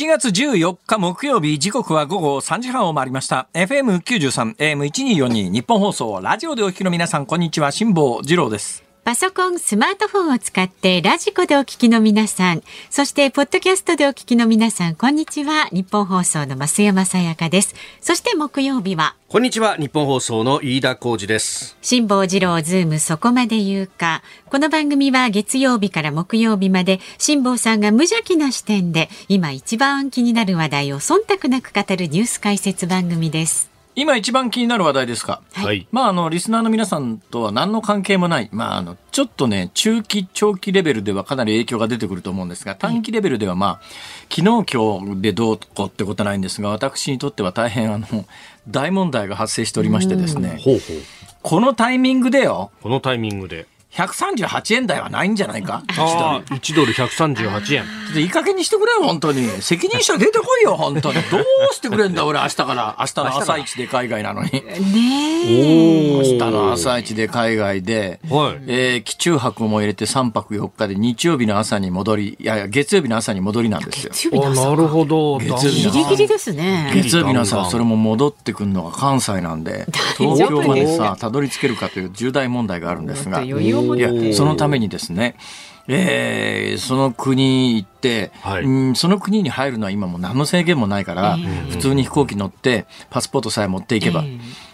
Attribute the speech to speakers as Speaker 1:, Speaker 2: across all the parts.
Speaker 1: 7月14日木曜日、時刻は午後3時半を回りました。FM93、AM1242、ニッポン放送、ラジオでお聞きの皆さん、こんにちは、辛坊治郎です。
Speaker 2: パソコン、スマートフォンを使ってラジコでお聞きの皆さん、そしてポッドキャストでお聞きの皆さん、こんにちは。ニッポン放送の増山さやかです。そして木曜日は、
Speaker 3: こんにちはニッポン放送の飯田浩司です
Speaker 2: 辛坊治郎ズームそこまで言うか。この番組は月曜日から木曜日まで辛坊さんが無邪気な視点で今一番気になる話題を忖度なく語るニュース解説番組です。
Speaker 1: 今一番気になる話題ですか？
Speaker 3: はい、
Speaker 1: まあ、あの、リスナーの皆さんとは何の関係もない。まあ、あの、ちょっとね、中期、長期レベルではかなり影響が出てくると思うんですが、短期レベルではまあ、昨日今日でどうこうってことないんですが、私にとっては大変あの、大問題が発生しておりましてですね、
Speaker 3: ほうほう。
Speaker 1: このタイミングでよ、
Speaker 3: このタイミングで
Speaker 1: 138円台はないんじゃないか？
Speaker 3: ああ1ドル138円
Speaker 1: ちょっといい加減にしてくれよ、本当に。責任者出てこいよ、本当に。どうしてくれんだ、俺、明日から。明日の朝一で海外なのに。
Speaker 2: ねえ。
Speaker 1: 明日の朝一で海外で、
Speaker 3: はい
Speaker 1: えー、機中泊も入れて3泊4日で日曜日の朝に戻り、いやいや、月曜日の朝に戻りなんですよ。
Speaker 2: 月曜日の朝
Speaker 3: あなるほど
Speaker 1: 月曜日の
Speaker 2: ギリギリですね。
Speaker 1: 月曜日の朝、それも戻ってくるのが関西なんで、東京までさ、たどり着けるかという重大問題があるんですが、
Speaker 2: 余裕
Speaker 1: いや
Speaker 2: て、
Speaker 1: そのためにですね、えーその国行って、
Speaker 3: はい。
Speaker 1: うんその国に入るのは今もう何の制限もないから、
Speaker 2: え
Speaker 1: 普通に飛行機乗って、パスポートさえ持っていけば、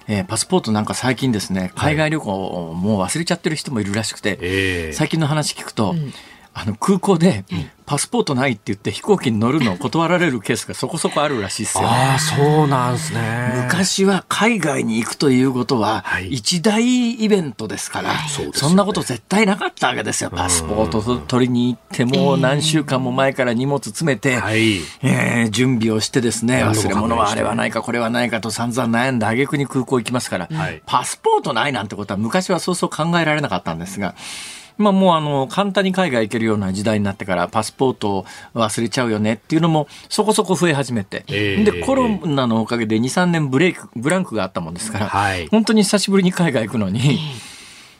Speaker 1: えーパスポートなんか最近ですね、海外旅行をもう忘れちゃってる人もいるらしくて、
Speaker 3: ええ。
Speaker 1: 最近の話聞くと、あの空港でパスポートないって言って飛行機に乗るのを断られるケースがそこそこあるらしいですよ。
Speaker 3: ああそうなんすね。
Speaker 1: 昔は海外に行くということは
Speaker 3: はい。
Speaker 1: 一大イベントですから、
Speaker 3: そうですよね。
Speaker 1: そんなこと絶対なかったわけですよ。パスポートと取りに行ってもう何週間も前から荷物詰めて、
Speaker 3: はい。
Speaker 1: えー準備をしてですね、忘れ物はあれはないかこれはないかと散々悩んで挙句に空港行きますから、
Speaker 3: はい。
Speaker 1: パスポートないなんてことは昔はそうそう考えられなかったんですが、まあもうあの、簡単に海外行けるような時代になってから、パスポートを忘れちゃうよねっていうのもそこそこ増え始めて、
Speaker 3: ええ。
Speaker 1: で、コロナのおかげで2、3年ブレイク、ブランクがあったもんですから、
Speaker 3: はい。
Speaker 1: 本当に久しぶりに海外行くのに、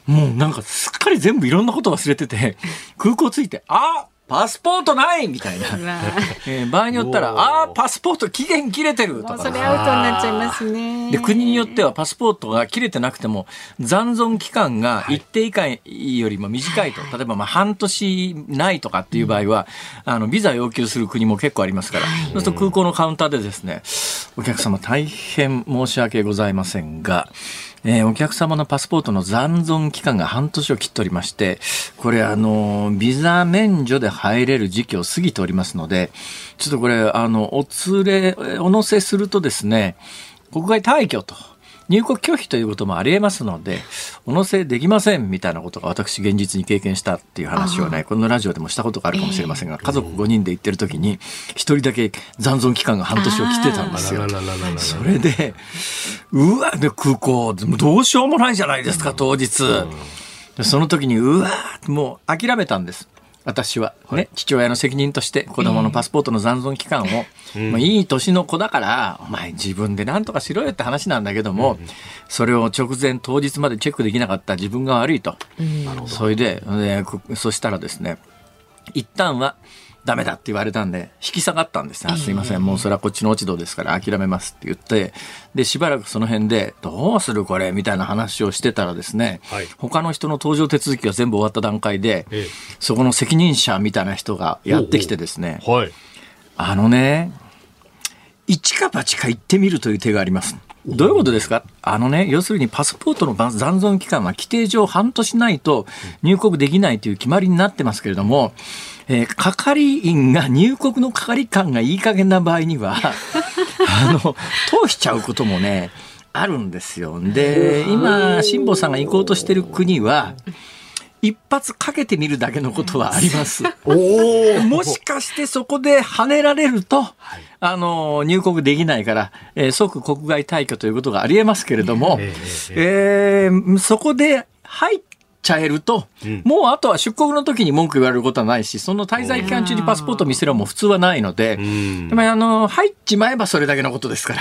Speaker 1: もうなんかすっかり全部いろんなこと忘れてて、空港着いて、あパスポートないみたいな。えー場合によったら、ああー、パスポート期限切れてるとか。
Speaker 2: それアウトになっちゃいますね。
Speaker 1: で、国によってはパスポートが切れてなくても、残存期間が一定以下よりも短いと。例えば、まあ、半年ないとかっていう場合は、あの、ビザ要求する国も結構ありますから、そうすると空港のカウンターでですね、お客様大変申し訳ございませんが、えーお客様のパスポートの残存期間が半年を切っておりまして、これあの、ビザ免除で入れる時期を過ぎておりますので、ちょっとこれ、あの、お連れ、お乗せするとですね、国外退去と。入国拒否ということもありえますので、お乗せできませんみたいなことが私現実に経験したっていう話をね、このラジオでもしたことがあるかもしれませんが、家族5人で行ってる時に、一人だけ残存期間が半年を切ってたんですよ。それで、うわ、で空港、どうしようもないじゃないですか、当日。でその時に、うわ、もう諦めたんです。私は、ね、父親の責任として子供のパスポートの残存期間を、まあ、いい年の子だから、お前自分で何とかしろよって話なんだけども、それを直前当日までチェックできなかった自分が悪いと。それで、でこそしたらですね、一旦はダメだって言われたんで、引き下がったんです。あすいません、もうそれはこっちの落ち度ですから諦めますって言って、で、しばらくその辺で、どうするこれ？みたいな話をしてたらですね、
Speaker 3: はい。
Speaker 1: 他の人の搭乗手続きが全部終わった段階で、
Speaker 3: ええ。
Speaker 1: そこの責任者みたいな人がやってきてですね、
Speaker 3: はい。
Speaker 1: あのね、一か八か行ってみるという手があります。どういうことですか？あのね、要するにパスポートの残存期間は規定上半年ないと入国できないという決まりになってますけれども、えー係員が入国の係官がいい加減な場合には、あの、通しちゃうこともね、あるんですよ。で、今、辛坊さんが行こうとしてる国は、一発かけてみるだけのことはあります。
Speaker 3: おお
Speaker 1: もしかしてそこで跳ねられると、あの、入国できないから、えー即国外退去ということがありえますけれども、
Speaker 3: え。
Speaker 1: えーそこで入っちゃえると、
Speaker 3: ん。
Speaker 1: もうあとは出国の時に文句言われることはないし、その滞在期間中にパスポート見せろも普通はないので、
Speaker 3: ん。
Speaker 1: でもあの、入っちまえばそれだけのことですから、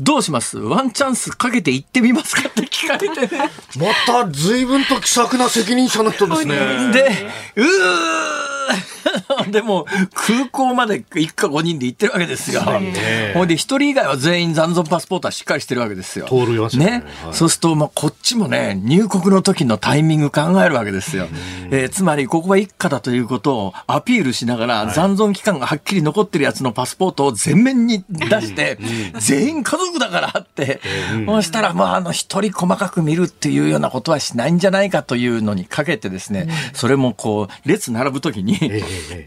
Speaker 1: どうします？ワンチャンスかけて行ってみますかって聞かれてね。
Speaker 4: また随分と気さくな責任者の人ですね。
Speaker 1: で、うー。でも空港まで一家5人で行ってるわけですよ。
Speaker 3: ね。
Speaker 1: ほんで一人以外は全員残存パスポートはしっかりしてるわけですよ。
Speaker 3: 通りますよね。
Speaker 1: ね。
Speaker 3: はい。
Speaker 1: そうすると、まあ、こっちもね、入国の時のタイミング考えるわけですよ。えーつまり、ここは一家だということをアピールしながら、残存期間がはっきり残ってるやつのパスポートを全面に出して、全員家族だからって、そしたら、まあ、あの、一人細かく見るっていうようなことはしないんじゃないかというのにかけてですね、それもこう、列並ぶ時に、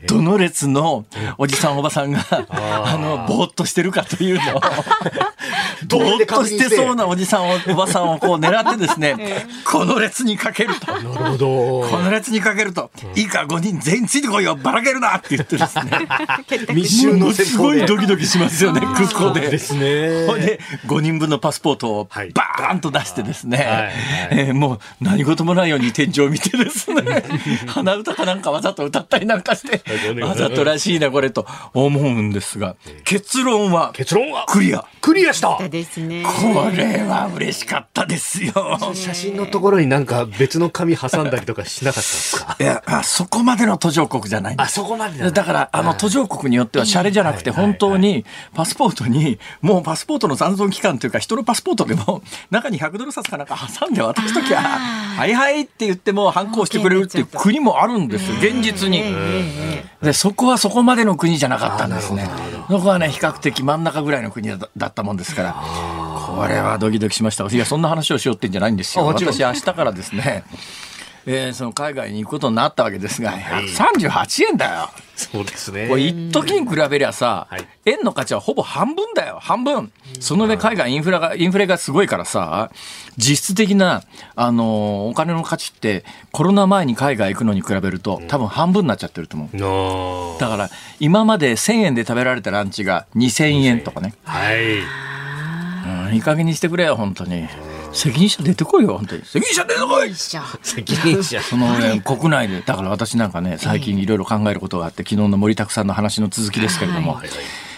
Speaker 1: どの列のおじさんおばさんが、あの、ぼーっとしてるかというのを、ぼーっとしてそうなおじさんおおばさんをこう狙ってですね、この列にかけると。
Speaker 3: なるほど。
Speaker 1: この列にかけると、いいか5人全員ついてこいよ、ばらけるなって言ってですね。
Speaker 3: 密集の
Speaker 1: すごいドキドキしますよね、空港で。
Speaker 3: ですね。
Speaker 1: で、5人分のパスポートを
Speaker 3: はい
Speaker 1: バーンと出してですね、
Speaker 3: はいはい
Speaker 1: えーもう何事もないように天井を見てですね、鼻歌かなんかわざと歌ったりなんかして、わざとらしいな、これと思うんですが、結論は
Speaker 3: 結論は？
Speaker 1: クリア。
Speaker 3: クリアした
Speaker 2: そうですね。
Speaker 1: これは嬉しかったですよ。
Speaker 3: 写真のところになんか別の紙挟んだりとかしなかったですか？
Speaker 1: いや、あそこまでの途上国じゃない
Speaker 3: あそこまで
Speaker 1: だから、あの、途上国によっては、シャレじゃなくて、本当に、パスポートに、もうパスポートの残存期間というか、人のパスポートでも、中に100ドル札かなんか挟んで渡すときは、はいはいって言っても、反抗してくれるっていう国もあるんですよ、現実に。で、そこはそこまでの国じゃなかったんですね。そこはね、比較的真ん中ぐらいの国だだったもんですから、これはドキドキしました。いや、そんな話をしようってんじゃないんですよ。私、明日からですね、えーその海外に行くことになったわけですが、138円だよ。
Speaker 3: そうですね。
Speaker 1: これ一時に比べりゃさ、
Speaker 3: はい
Speaker 1: 円の価値はほぼ半分だよ、半分。その上海外インフラが、インフレがすごいからさ、実質的な、あのーお金の価値ってコロナ前に海外行くのに比べると多分半分になっちゃってると思う。
Speaker 3: なあ
Speaker 1: だから今まで1000円で食べられたランチが2000円とかね。
Speaker 3: はい。
Speaker 1: うん、いい加減にしてくれよ、本当に。責任者出てこいよ、本当に。責任者出てこい
Speaker 2: じゃあ
Speaker 3: 責任者。
Speaker 1: そのね、国内で、だから私なんかね、最近いろいろ考えることがあって、昨日の森拓さんの話の続きですけれども、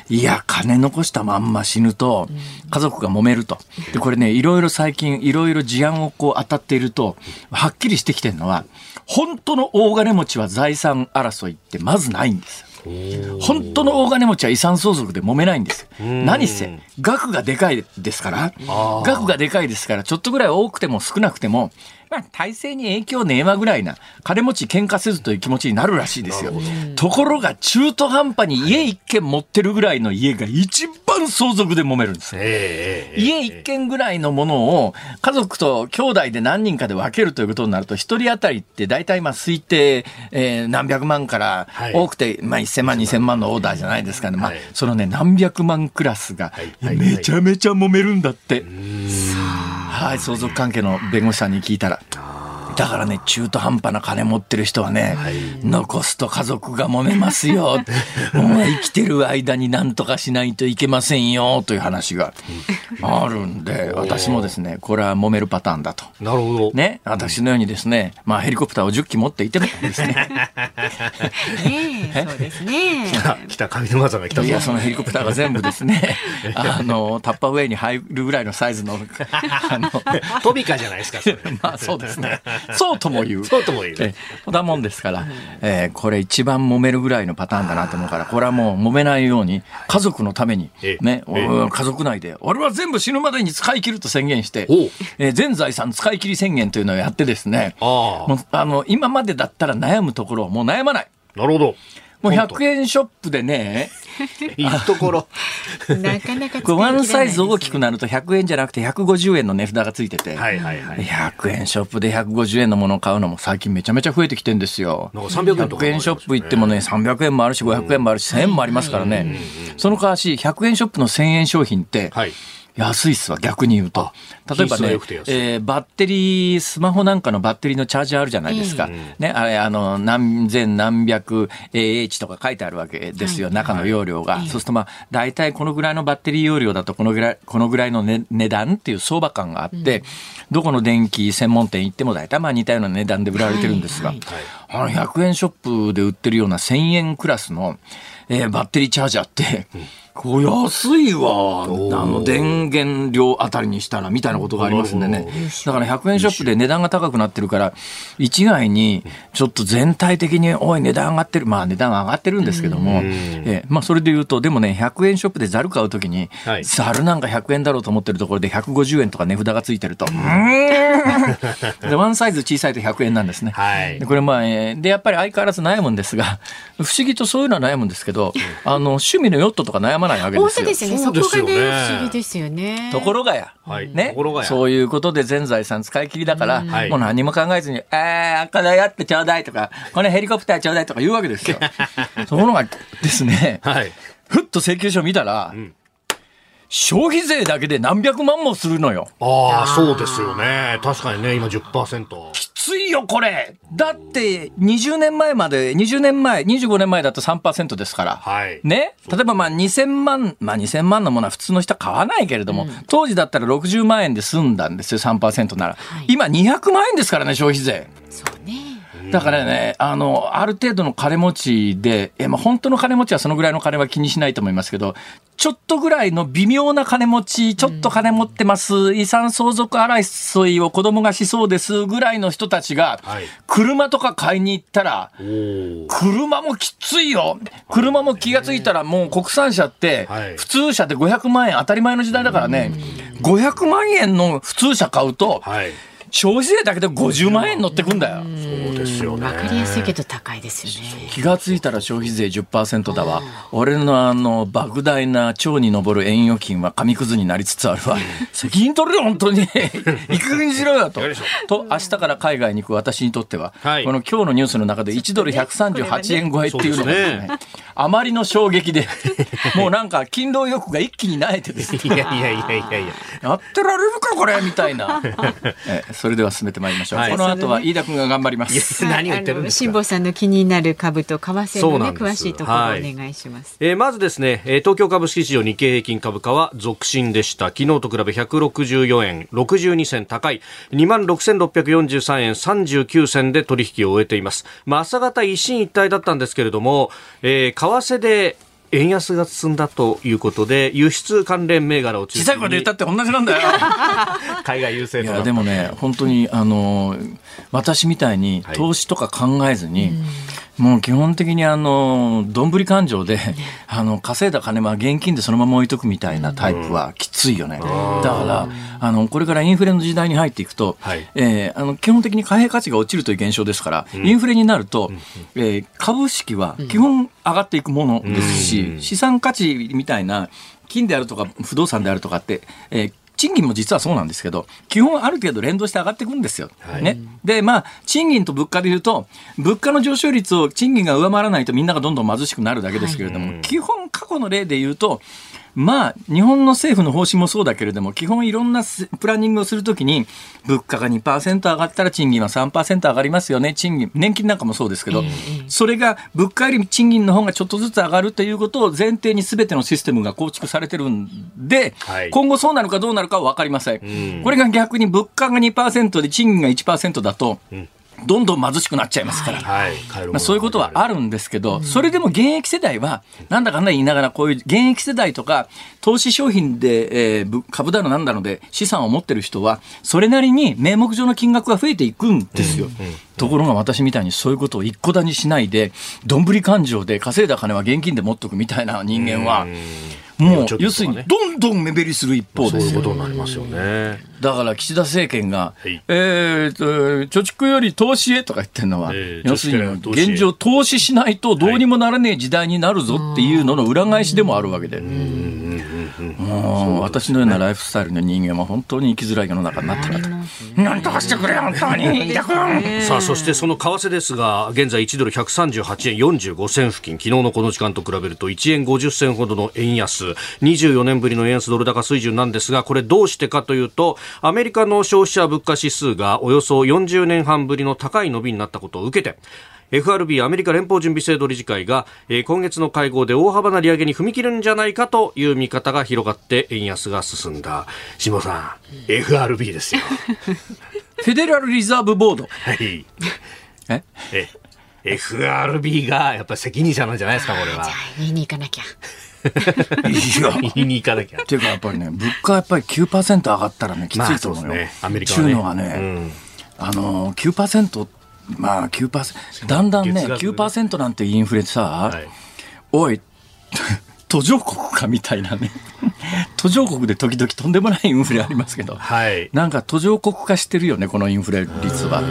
Speaker 1: いや、金残したまんま死ぬと、家族が揉めると。で、これね、いろいろ最近、いろいろ事案をこう当たっていると、はっきりしてきてるのは、本当の大金持ちは財産争いってまずないんですよ。本当の大金持ちは遺産相続で揉めないんです。よ。何せ、額がでかいですから、額がでかいですから、ちょっとぐらい多くても少なくても、まあ、体制に影響ねえわぐらいな、金持ち喧嘩せずという気持ちになるらしいですよ。ところが、中途半端に家一軒持ってるぐらいの家が一番相続で揉めるんです。家一軒ぐらいのものを家族と兄弟で何人かで分けるということになると、一人当たりって大体まあ推定、えー何百万から
Speaker 3: はい。
Speaker 1: 多くてまあ1000万、2000万のオーダーじゃないですかね。まあ
Speaker 3: はい。
Speaker 1: そのね、何百万クラスがめちゃめちゃ揉めるんだって。はい、相続関係の弁護士さんに聞いたら。だからね、中途半端な金持ってる人はね、残すと家族が揉めますよ。もう生きてる間に何とかしないといけませんよ、という話があるんで、私もですね、これは揉めるパターンだと。
Speaker 3: なるほど。
Speaker 1: ね、私のようにですね、まあヘリコプターを10機持っていてもですね、
Speaker 2: ねえそうですね。
Speaker 3: あ来た、上沼さんが来たぞ
Speaker 1: いや、そのヘリコプターが全部ですね、あの、タッパーウェイに入るぐらいのサイズの、あの、
Speaker 3: トビカじゃないですか、それ。
Speaker 1: まあそうですね。そうとも言う。
Speaker 3: そうとも言う
Speaker 1: ええだもんですから、えーこれ一番揉めるぐらいのパターンだなと思うから、これはもう揉めないように、家族のために
Speaker 3: え、え
Speaker 1: ね、家族内で、俺は全部死ぬまでに使い切ると宣言してえー全財産使い切り宣言というのをやってですね、
Speaker 3: あ
Speaker 1: の、今までだったら悩むところをもう悩まない。
Speaker 3: あ、なるほど。
Speaker 1: もう100円ショップでね、
Speaker 3: いいところ。
Speaker 2: なかなか
Speaker 1: これワンサイズ大きく
Speaker 2: な
Speaker 1: なると100円じゃなくて150円の値札がついてて、
Speaker 3: はいはいはい。
Speaker 1: 100円ショップで150円のものを買うのも最近めちゃめちゃ増えてきてんですよ。
Speaker 3: なんか300円とか
Speaker 1: 100円ショップ行ってもね、300円もあるし、500円もあるし、1000円もありますからね。その代わし、100円ショップの1000円商品って、
Speaker 3: はい。
Speaker 1: 安いっすわ、逆に言うと。例えばねえーバッテリー、スマホなんかのバッテリーのチャージあるじゃないですか。ね、あれ、あの、何千何百 AH とか書いてあるわけですよ、中の容量が。そうするとまあ、大体このぐらいのバッテリー容量だと、このぐらい、このぐらいの、ね、値段っていう相場感があって、どこの電気専門店行っても大体まあ似たような値段で売られてるんですが、
Speaker 2: はい。
Speaker 1: あの、100円ショップで売ってるような1000円クラスの、えーバッテリーチャージャーって、これ安いわ。あ
Speaker 3: ー
Speaker 1: の、電源量あたりにしたら、みたいなことがありますんでね。だから100円ショップで値段が高くなってるから、一概に、ちょっと全体的に、おい、値段上がってる。まあ、値段は上がってるんですけども、ええまあ、それで言うと、でもね、100円ショップでザル買うときに
Speaker 3: はい、
Speaker 1: ザルなんか100円だろうと思ってるところで150円とか値札がついてると、で、ワンサイズ小さいと100円なんですね。
Speaker 3: はい
Speaker 1: でこれまあ、えーで、やっぱり相変わらず悩むんですが、不思議とそういうのは悩むんですけど、あの、趣味のヨットとか悩まないわけですよ。
Speaker 2: 本当ですよね。
Speaker 3: そ
Speaker 2: こが
Speaker 3: ね
Speaker 2: ね、不思議ですよね。
Speaker 1: ところがや、
Speaker 3: はい
Speaker 1: ねそういうことで全財産使い切りだから、
Speaker 3: はい
Speaker 1: もう何も考えずに、えー、赤だやってちょうだいとか、このヘリコプターちょうだいとか言うわけですよ。ところがですね、
Speaker 3: はい。
Speaker 1: ふっと請求書見たら、
Speaker 3: ん
Speaker 1: 消費税だけで何百万もするのよ。
Speaker 3: ああ、そうですよね。確かにね、今10%。
Speaker 1: きついよ、これ。だって、20年前まで、20年前、25年前だと3%ですから。
Speaker 3: はい。
Speaker 1: ね、例えばまあ2000万、まあ2000万のものは普通の人は買わないけれども、当時だったら60万円で済んだんですよ、3%なら。
Speaker 2: はい
Speaker 1: 今200万円ですからね、消費税。
Speaker 2: そうね。
Speaker 1: だからね、あの、ある程度の金持ちで、え、まあ、本当の金持ちはそのぐらいの金は気にしないと思いますけど、ちょっとぐらいの微妙な金持ち、ちょっと金持ってます、遺産相続争いを子供がしそうですぐらいの人たちが
Speaker 3: はい、
Speaker 1: 車とか買いに行ったら、車もきついよ。車も気がついたらもう国産車って
Speaker 3: はい、
Speaker 1: 普通車で500万円当たり前の時代だからね、500万円の普通車買うと、
Speaker 3: はい。
Speaker 1: 消費税だけで50万円乗ってくんだよ。
Speaker 3: そうですよね。
Speaker 2: わかりやすいけど高いですよね。
Speaker 1: 気がついたら消費税10%だわ。俺のあの、莫大な超に上る円預金は紙くずになりつつあるわ。責任取れよ、本当に。いい加減にしろよと。と、明日から海外に行く私にとっては、
Speaker 3: はい
Speaker 1: この今日のニュースの中で1ドル138円超えっていうのがですね、あまりの衝撃で、もうなんか勤労欲が一気に萎えてですね
Speaker 3: いやいやいやいやいや。
Speaker 1: やってられるかこれみたいな。えそれでは進めてまいりましょう。
Speaker 3: はい
Speaker 1: この後は飯田君が頑張ります。
Speaker 3: 何を言ってるんですか？
Speaker 2: 辛坊さんの気になる株と為替のね詳しいところを
Speaker 3: はい
Speaker 2: お願いします。
Speaker 3: えーまずですね、えー東京株式市場日経平均株価は続伸でした。昨日と比べ164円62銭高い26,643円39銭で取引を終えています。まあ、朝方一進一退だったんですけれども、えー為替で円安が進んだということで、輸出関連銘柄を中
Speaker 1: 小さい
Speaker 3: 心に
Speaker 1: 声で言ったって同じなんだよ。
Speaker 3: 海外優勢
Speaker 1: いやでもね、本当にあの私みたいに
Speaker 3: はい
Speaker 1: 投資とか考えずに、もう基本的にあのどんぶり勘定であの稼いだ金は現金でそのまま置いとくみたいなタイプはきついよね。だからあのこれからインフレの時代に入っていくと、
Speaker 3: はい。
Speaker 1: えーあの基本的に貨幣価値が落ちるという現象ですから、インフレになると、えー株式は基本上がっていくものですし、資産価値みたいな金であるとか不動産であるとかって、えー賃金も実はそうなんですけど、基本ある程度連動して上がっていくんですよ。
Speaker 3: はい
Speaker 1: ね。で、まあ、賃金と物価で言うと、物価の上昇率を賃金が上回らないとみんながどんどん貧しくなるだけですけれども、基本過去の例で言うと、まあ、日本の政府の方針もそうだけれども、基本いろんなすプランニングをするときに、物価が2%上がったら賃金は3%上がりますよね。賃金、年金なんかもそうですけど、それが物価より賃金の方がちょっとずつ上がるということを前提に全てのシステムが構築されてるんで、
Speaker 3: はい
Speaker 1: 今後そうなるかどうなるかは分かりません。
Speaker 3: うん
Speaker 1: これが逆に物価が2%で賃金が1%だと、
Speaker 3: ん
Speaker 1: どんどん貧しくなっちゃいますから。
Speaker 3: はい、買えるものが
Speaker 1: まあ、そういうことはあるんですけど、それでも現役世代は、なんだかんだ言いながら、こういう現役世代とか、投資商品で、えーぶ株だのなんだので資産を持ってる人は、それなりに名目上の金額が増えていくんですよ。ところが私みたいにそういうことを一個だにしないで、どん。ぶり勘定で稼いだ金は現金で持っとくみたいな人間は、
Speaker 3: ょっとね
Speaker 1: 要するに、どんどん目減りする一方
Speaker 3: そう
Speaker 1: ですよ。
Speaker 3: いうことになりますよね。
Speaker 1: だから岸田政権が、
Speaker 3: はい
Speaker 1: えーと、貯蓄より投資へとか言ってるのは、
Speaker 3: えー
Speaker 1: 要するに現状投資しないとどうにもならねえ時代になるぞっていうのの裏返しでもあるわけで。もう私のようなライフスタイルの人間は本当に生きづらい世の中になってるなと。なんとかしてくれ、本当に。
Speaker 3: さあ、そしてその為替ですが、現在1ドル138円45銭付近、昨日のこの時間と比べると1円50銭ほどの円安、24年ぶりの円安ドル高水準なんですが、これどうしてかというと、アメリカの消費者物価指数がおよそ40年半ぶりの高い伸びになったことを受けて、FRB アメリカ連邦準備制度理事会が、えー今月の会合で大幅な利上げに踏み切るんじゃないかという見方が広がって円安が進んだ。下さん、FRB ですよ。
Speaker 1: フェデラルリザーブボード。
Speaker 3: はい。
Speaker 1: え？
Speaker 3: え FRB がやっぱり責任者なんじゃないですか、これは
Speaker 2: じゃ。あ、言いに行かなきゃ。
Speaker 1: いや、
Speaker 3: 言いに行かなきゃ。
Speaker 1: っていうかやっぱりね、物価やっぱり9%上がったらね、きついと思うよ。
Speaker 3: まあそうねアメリカはね
Speaker 1: うのがね、
Speaker 3: うん
Speaker 1: あのー、9%、まあ9%、だんだんね、
Speaker 3: 月額
Speaker 1: 9%なんてインフレさ、
Speaker 3: はい
Speaker 1: おい、途上国かみたいなね。途上国で時々とんでもないインフレありますけど、
Speaker 3: はい。
Speaker 1: なんか途上国化してるよね、このインフレ率は。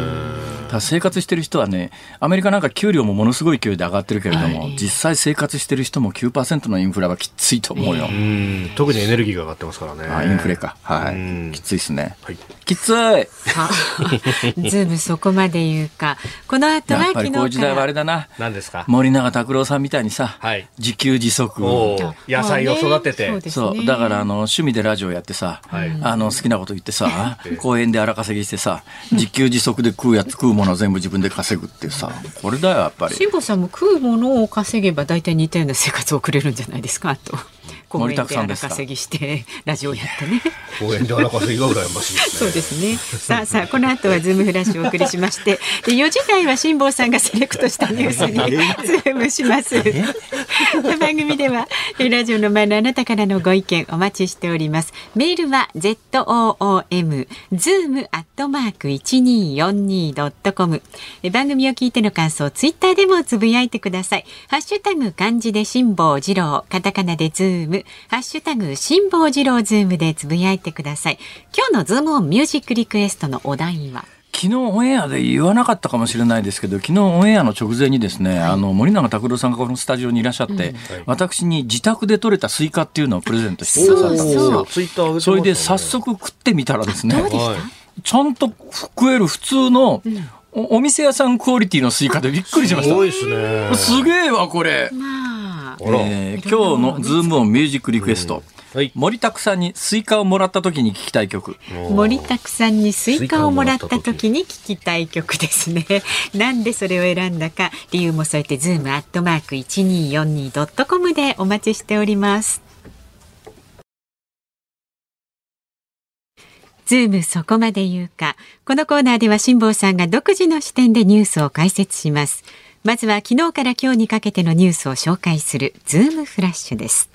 Speaker 1: 生活してる人はね、アメリカなんか給料もものすごい勢いで上がってるけれども、実際生活してる人も9%のインフレはきついと思うよ。
Speaker 3: うん。特にエネルギーが上がってますからね。
Speaker 1: あインフレか。は
Speaker 3: うん
Speaker 1: い。きついですね。
Speaker 3: はい。
Speaker 1: きつい。
Speaker 2: あズームそこまで言うか。この後は
Speaker 1: やっぱりこういう時代はあれ
Speaker 2: だ。
Speaker 1: だな。
Speaker 3: 何ですか？
Speaker 1: 森永拓郎さんみたいにさ、
Speaker 3: はい
Speaker 1: 自給自足。
Speaker 3: 野菜を育てて。
Speaker 2: そうね
Speaker 1: そう。だから、あの、趣味でラジオやってさ、
Speaker 3: はい
Speaker 1: あの、好きなこと言ってさ、公園で荒稼ぎしてさ、自給自足で食うやつ、食うものを全部自分で稼ぐってさ、これだよ、やっぱり。
Speaker 2: 辛坊さんも食うものを稼げば大体似たような生活を送れるんじゃないですかあと公園で荒稼ぎしてラジオやってね
Speaker 3: 公園で荒稼ぎが羨ましいですね。
Speaker 2: そうですねさあさあこの後はズームフラッシュをお送りしましてで4時台は辛坊さんがセレクトしたニュースにズームします番組ではラジオの前のあなたからのご意見お待ちしておりますメールは ZOOM zoom アットマーク 1242.com え番組を聞いての感想ツイッターでもつぶやいてくださいハッシュタグ漢字で辛坊治郎カタカナでズームハッシュタグ辛坊治郎ズームでつぶやいてください。今日のズームオンミュージックリクエストのお題は？
Speaker 1: 昨日オンエアで言わなかったかもしれないですけど、昨日オンエアの直前にですね、あの、森永卓郎さんがこのスタジオにいらっしゃって、私に自宅で採れたスイカっていうのをプレゼントしてくださったんです
Speaker 2: そう
Speaker 1: よ。
Speaker 3: ツイッター上げてましたね。
Speaker 1: それで早速食ってみたらですね、ちゃんと食える普通の、おお店屋さんクオリティのスイカでびっくりしました。
Speaker 3: すごいですね。
Speaker 1: すげえわ、これ。えー今日のズームオンミュージックリクエスト。
Speaker 3: はい。
Speaker 1: 森卓さんにスイカをもらった時に聞きたい曲。
Speaker 2: 森拓さんにスイカをもらった時に聞きたい曲ですね。なんでそれを選んだか理由も添えてズームアットマーク一二四二ドットコムでお待ちしております。ズームそこまで言うか。このコーナーでは辛坊さんが独自の視点でニュースを解説します。まずは昨日から今日にかけてのニュースを紹介するズームフラッシュです。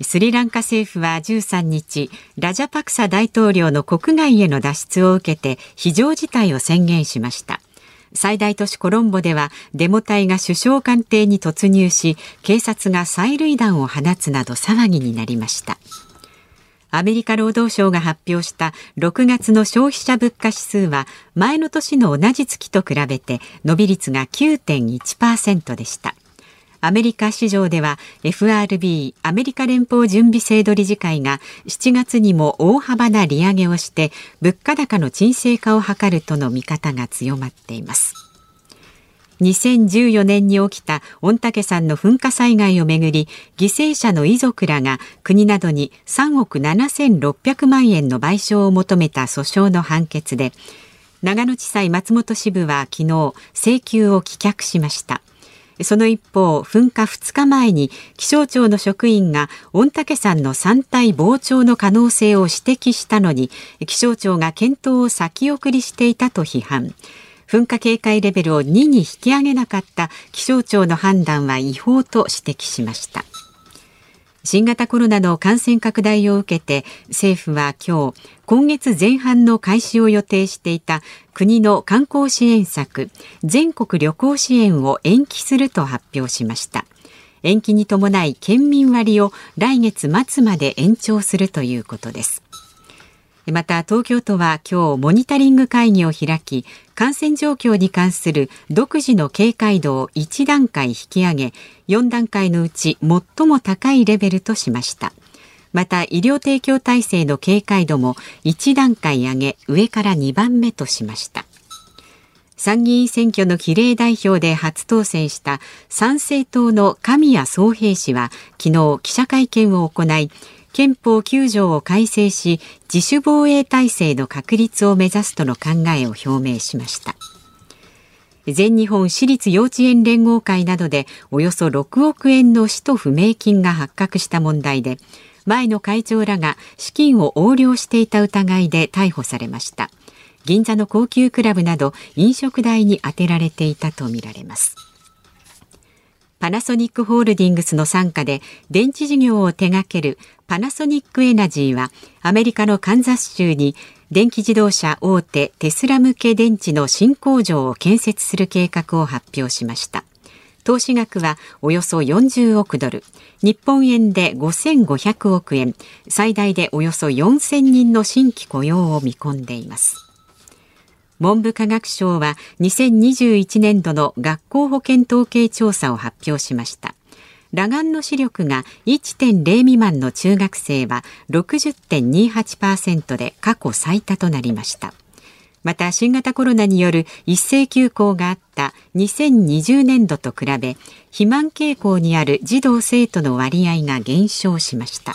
Speaker 2: スリランカ政府は13日、ラジャパクサ大統領の国外への脱出を受けて非常事態を宣言しました。最大都市コロンボではデモ隊が首相官邸に突入し、警察が催涙弾を放つなど騒ぎになりました。アメリカ労働省が発表した6月の消費者物価指数は前の年の同じ月と比べて伸び率が9.1%でした。アメリカ市場では FRB アメリカ連邦準備制度理事会が7月にも大幅な利上げをして物価高の沈静化を図るとの見方が強まっています。2014年に起きた御嶽山の噴火災害をめぐり犠牲者の遺族らが国などに3億7600万円の賠償を求めた訴訟の判決で長野地裁松本支部は昨日請求を棄却しました。その一方噴火2日前に気象庁の職員が御嶽山の山体膨張の可能性を指摘したのに気象庁が検討を先送りしていたと批判。噴火警戒レベルを2に引き上げなかった気象庁の判断は違法と指摘しました。新型コロナの感染拡大を受けて政府は今日今月前半の開始を予定していた国の観光支援策全国旅行支援を延期すると発表しました。延期に伴い県民割を来月末まで延長するということです。また東京都は今日モニタリング会議を開き感染状況に関する独自の警戒度を1段階引き上げ4段階のうち最も高いレベルとしました。また医療提供体制の警戒度も1段階上げ上から2番目としました。参議院選挙の比例代表で初当選した参政党の神谷宗平氏は昨日記者会見を行い憲法9条を改正し自主防衛体制の確立を目指すとの考えを表明しました。全日本私立幼稚園連合会などでおよそ6億円の使途不明金が発覚した問題で前の会長らが資金を横領していた疑いで逮捕されました。銀座の高級クラブなど飲食代に充てられていたとみられます。パナソニックホールディングスの傘下で電池事業を手掛けるパナソニックエナジーはアメリカのカンザス州に電気自動車大手テスラ向け電池の新工場を建設する計画を発表しました。投資額はおよそ40億ドル。日本円で5500億円。最大でおよそ4000人の新規雇用を見込んでいます。文部科学省は2021年度の学校保健統計調査を発表しました。裸眼の視力が1.0未満の中学生は60.28%で過去最多となりました。また新型コロナによる一斉休校があった2020年度と比べ肥満傾向にある児童生徒の割合が減少しました。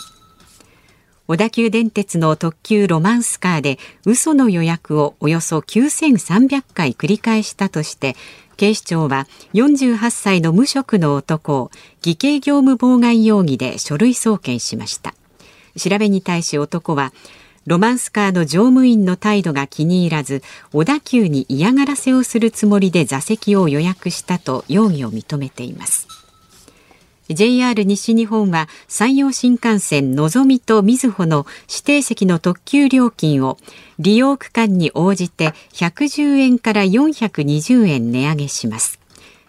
Speaker 2: 小田急電鉄の特急ロマンスカーで嘘の予約をおよそ9300回繰り返したとして警視庁は48歳の無職の男を偽計業務妨害容疑で書類送検しました。調べに対し男はロマンスカーの乗務員の態度が気に入らず小田急に嫌がらせをするつもりで座席を予約したと容疑を認めています。JR 西日本は山陽新幹線のぞみとみずほの指定席の特急料金を利用区間に応じて110円から420円値上げします。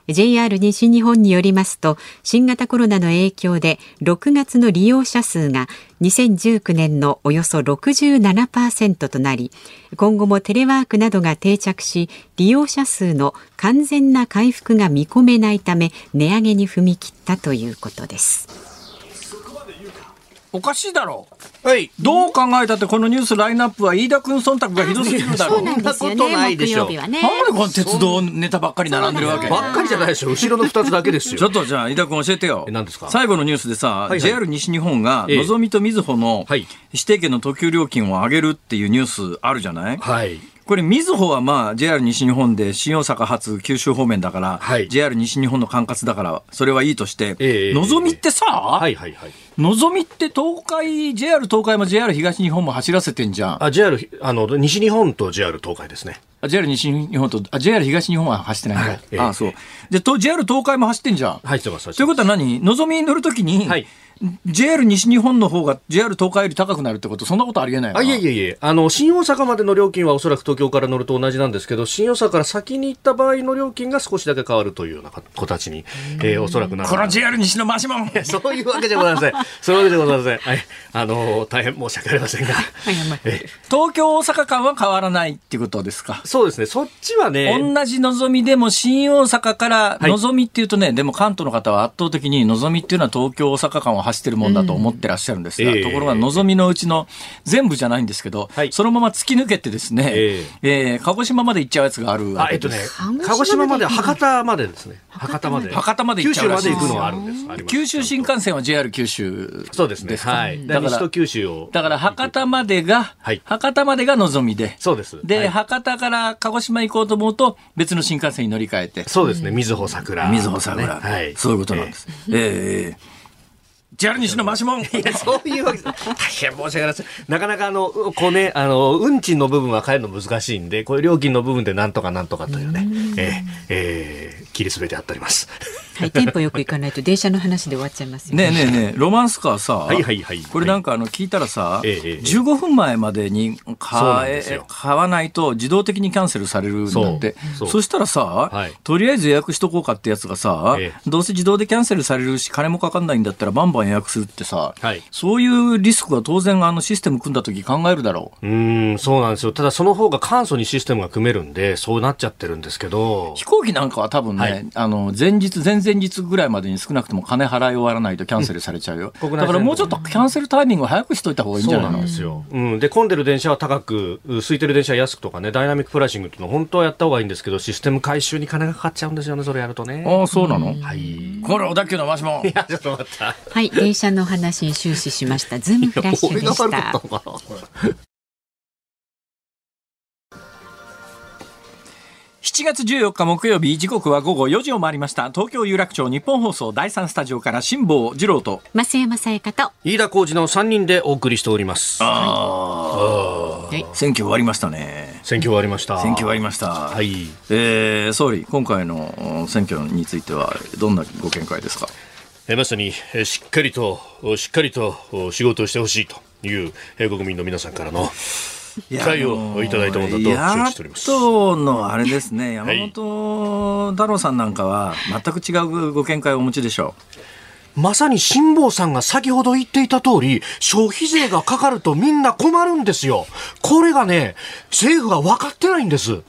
Speaker 2: JR 西日本によりますと新型コロナの影響で6月の利用者数が2019年のおよそ67%となり今後もテレワークなどが定着し利用者数の完全な回復が見込めないため値上げに踏み切ったということです。
Speaker 1: おかしいだろ
Speaker 3: う。はい。
Speaker 1: どう考えたってこのニュースラインナップは飯田君忖度がひどすぎるだろう。
Speaker 2: そんなことないでしょ。
Speaker 1: なんでこの鉄道ネタばっかり並んでるわけ
Speaker 3: ばっかりじゃないでしょ。後ろの二つだけですよ。
Speaker 1: ちょっとじゃあ飯田君教えてよ。
Speaker 3: 何ですか？
Speaker 1: 最後のニュースでさ、はいはい、JR 西日本がのぞみとみずほの指定券の特急料金を上げるっていうニュースあるじゃない？
Speaker 3: はい。
Speaker 1: これ、みずほはまあ JR 西日本で新大阪発九州方面だから、はい、JR 西日本の管轄だから、それはいいとして、えー、のぞみってさ、
Speaker 3: はいはいはい、
Speaker 1: のぞみって東海、JR 東海も JR 東日本も走らせてんじゃん。
Speaker 3: あ、JR、あの、西日本と JR 東海ですね。
Speaker 1: あ JR 西日本と、あ、JR 東日本は走ってない。はいえー、あ、そう。で、と JR 東海も走ってんじゃん。
Speaker 3: 走ってます。
Speaker 1: ということは何？のぞみに乗るときに、はい JR 西日本の方が JR 東海より高くなるってことそんなことありえないあ
Speaker 3: いえいえいえ。あの新大阪までの料金はおそらく東京から乗ると同じなんですけど新大阪から先に行った場合の料金が少しだけ変わるというような形に、えー、おそらくなる。
Speaker 1: この JR 西の回しもん
Speaker 3: そういうわけでございません。そういうわけでございません。はい。あの大変申し訳ありませんが。
Speaker 1: 東京大阪間は変わらないっていうことですか？
Speaker 3: そうですね。そっちはね
Speaker 1: 同じのぞみでも新大阪からのぞみっていうとね、はい、でも関東の方は圧倒的にのぞみっていうのは東京大阪間を走ってるもんだと思思ってらっしゃるんですが、えー、ところが、望みのうちの全部じゃないんですけど、はい、そのまま突き抜けてですね、えー、えー、鹿児島まで行っちゃうやつがあるわけです。
Speaker 3: えっとね、鹿児島まで、博多までですね。博多まで。
Speaker 1: 博多まで行っちゃう
Speaker 3: 九州まで行くのはあるんです。
Speaker 1: 九州新幹線は JR 九州
Speaker 3: そうですね。はい。だから九州を。
Speaker 1: だから博多までが、はい、博多までが望みで。
Speaker 3: そうです。
Speaker 1: で、はい、博多から鹿児島行こうと思うと、別の新幹線に乗り換えて。
Speaker 3: そうですね。みずほ桜。
Speaker 1: みずほ桜。はい。そういうことなんです。ええー JR 西のマシモン。い
Speaker 3: や、そういうわけ大変申し訳ないです。なかなかあの、こうね、あの、運賃の部分は変えるの難しいんで、こういう料金の部分でなんとかなんとかというね、えー、えー、切り滑りであっております。
Speaker 2: はい、テンポよく行かないと電車の話で終わっちゃいますよ
Speaker 1: ね。ねえねえねえ、ロマンスカーさ、
Speaker 3: はいはいはい。
Speaker 1: これなんかあの、聞いたらさ、ええ、15分前までに買え、買わないと自動的にキャンセルされるんだって。そしたらさ、はい、とりあえず予約しとこうかってやつがさ、ええ、どうせ自動でキャンセルされるし、金もかかんないんだったらバンバン予約するってさ、はい、そういうリスクは当然あのシステム組んだ時考えるだろ
Speaker 3: う。うん、そうなんですよ。ただその方が簡素にシステムが組めるんで、そうなっちゃってるんですけど。
Speaker 1: 飛行機なんかは多分ね、はい、あの、前日、前々日ぐらいまでに少なくとも金払い終わらないとキャンセルされちゃうよ。うん、だからもうちょっとキャンセルタイミングを早くしといた方がいいんじゃないの？
Speaker 3: ですよ。うん。で、混んでる電車は高く、空いてる電車は安くとかね、ダイナミックプライシングっていうの本当はやった方がいいんですけど、システム回収に金がかかっちゃうんですよね、それやるとね。
Speaker 1: ああ、そうなの？
Speaker 3: はい。
Speaker 1: これ、小田急のわしも。
Speaker 3: いや、ちょっと待った。
Speaker 2: はい、電車の話に終始しました。ズームフラッシュでした。
Speaker 1: 7月14日木曜日時刻は午後4時を回りました東京有楽町日本放送第三スタジオから辛坊治郎と
Speaker 2: 増山さやかと
Speaker 3: 飯田浩二の3人でお送りしておりますあ
Speaker 1: あ、はい、選挙終わりましたね
Speaker 3: 選挙終わりました。
Speaker 1: 選挙終わりました。
Speaker 3: はい。
Speaker 1: えー総理、今回の選挙については、どんなご見解ですか？
Speaker 3: えーまさに、えーしっかりと、おしっかりとお仕事をしてほしいという、えー国民の皆さんからの期待をいただいたものだと承知しております。
Speaker 1: 野党のあれですね、山
Speaker 3: はい
Speaker 1: 本太郎さんなんかは、全く違うご見解をお持ちでしょ
Speaker 3: まさに辛坊さんが先ほど言っていた通り、消費税がかかるとみんな困るんですよ。これがね、政府が分かってないんです。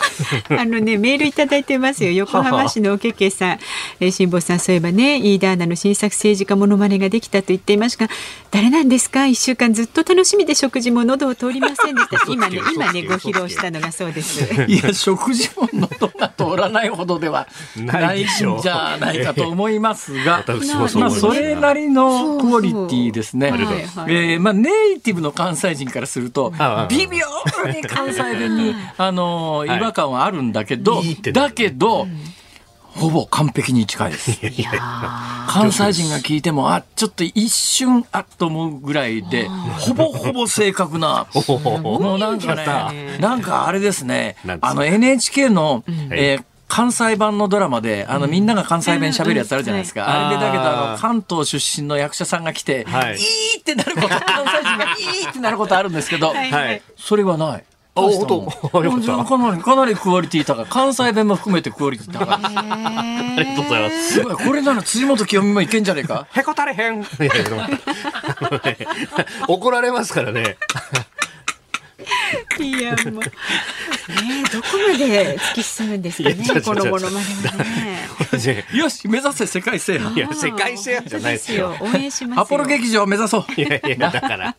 Speaker 2: あのね、メールいただいてますよ。横浜市のおけけさん。えー、辛坊さん、そういえばね、イーダーナの新作政治家モノマネができたと言っていましたが、誰なんですか？一週間ずっと楽しみで食事も喉を通りませんでした。今ね、今ね、ご披露したのがそうです。
Speaker 1: う。いや、食事も喉が通らないほどでは
Speaker 3: な
Speaker 1: ないいん
Speaker 3: でしょう
Speaker 1: じゃないかと思いますが、
Speaker 3: 私もそう
Speaker 1: まあ。それなりのクオリティですね。
Speaker 2: そ
Speaker 1: えーまあ、ネイティブの関西人からすると微妙に関西弁に、あのー
Speaker 3: はい
Speaker 1: 感はあるんだけど、だけど、ほぼ完璧に近いです。関西人が聞いても、あ、ちょっと一瞬、あっと思うぐらいで、ほぼほぼ正確な、もうなんかね、なんかあれですねあの NHK の、えー関西版のドラマで、あの、みんなが関西弁喋るやつあるじゃないですか。
Speaker 3: うん
Speaker 1: あれでだけど、あの、関東出身の役者さんが来て、
Speaker 3: はい。
Speaker 1: いいってなること、関西人がいいってなることあるんですけど。それはない。
Speaker 3: あ本当？よかった
Speaker 1: かなり、かなりクオリティ高い。関西弁も含めてクオリティ高い。
Speaker 3: ありがとうございます。
Speaker 1: すごい、これなら辻元清美もいけんじゃねえか
Speaker 3: へこたれへん。怒られますからね。
Speaker 2: いや、もう。ねえどこまで突き進むんですかねこのものまねはね。
Speaker 1: よし、目指せ世界制覇
Speaker 3: い。や、世界制覇じゃないですよ。
Speaker 2: 応援しますよ。
Speaker 1: アポロ劇場を目指そう。
Speaker 3: いやいや、だから。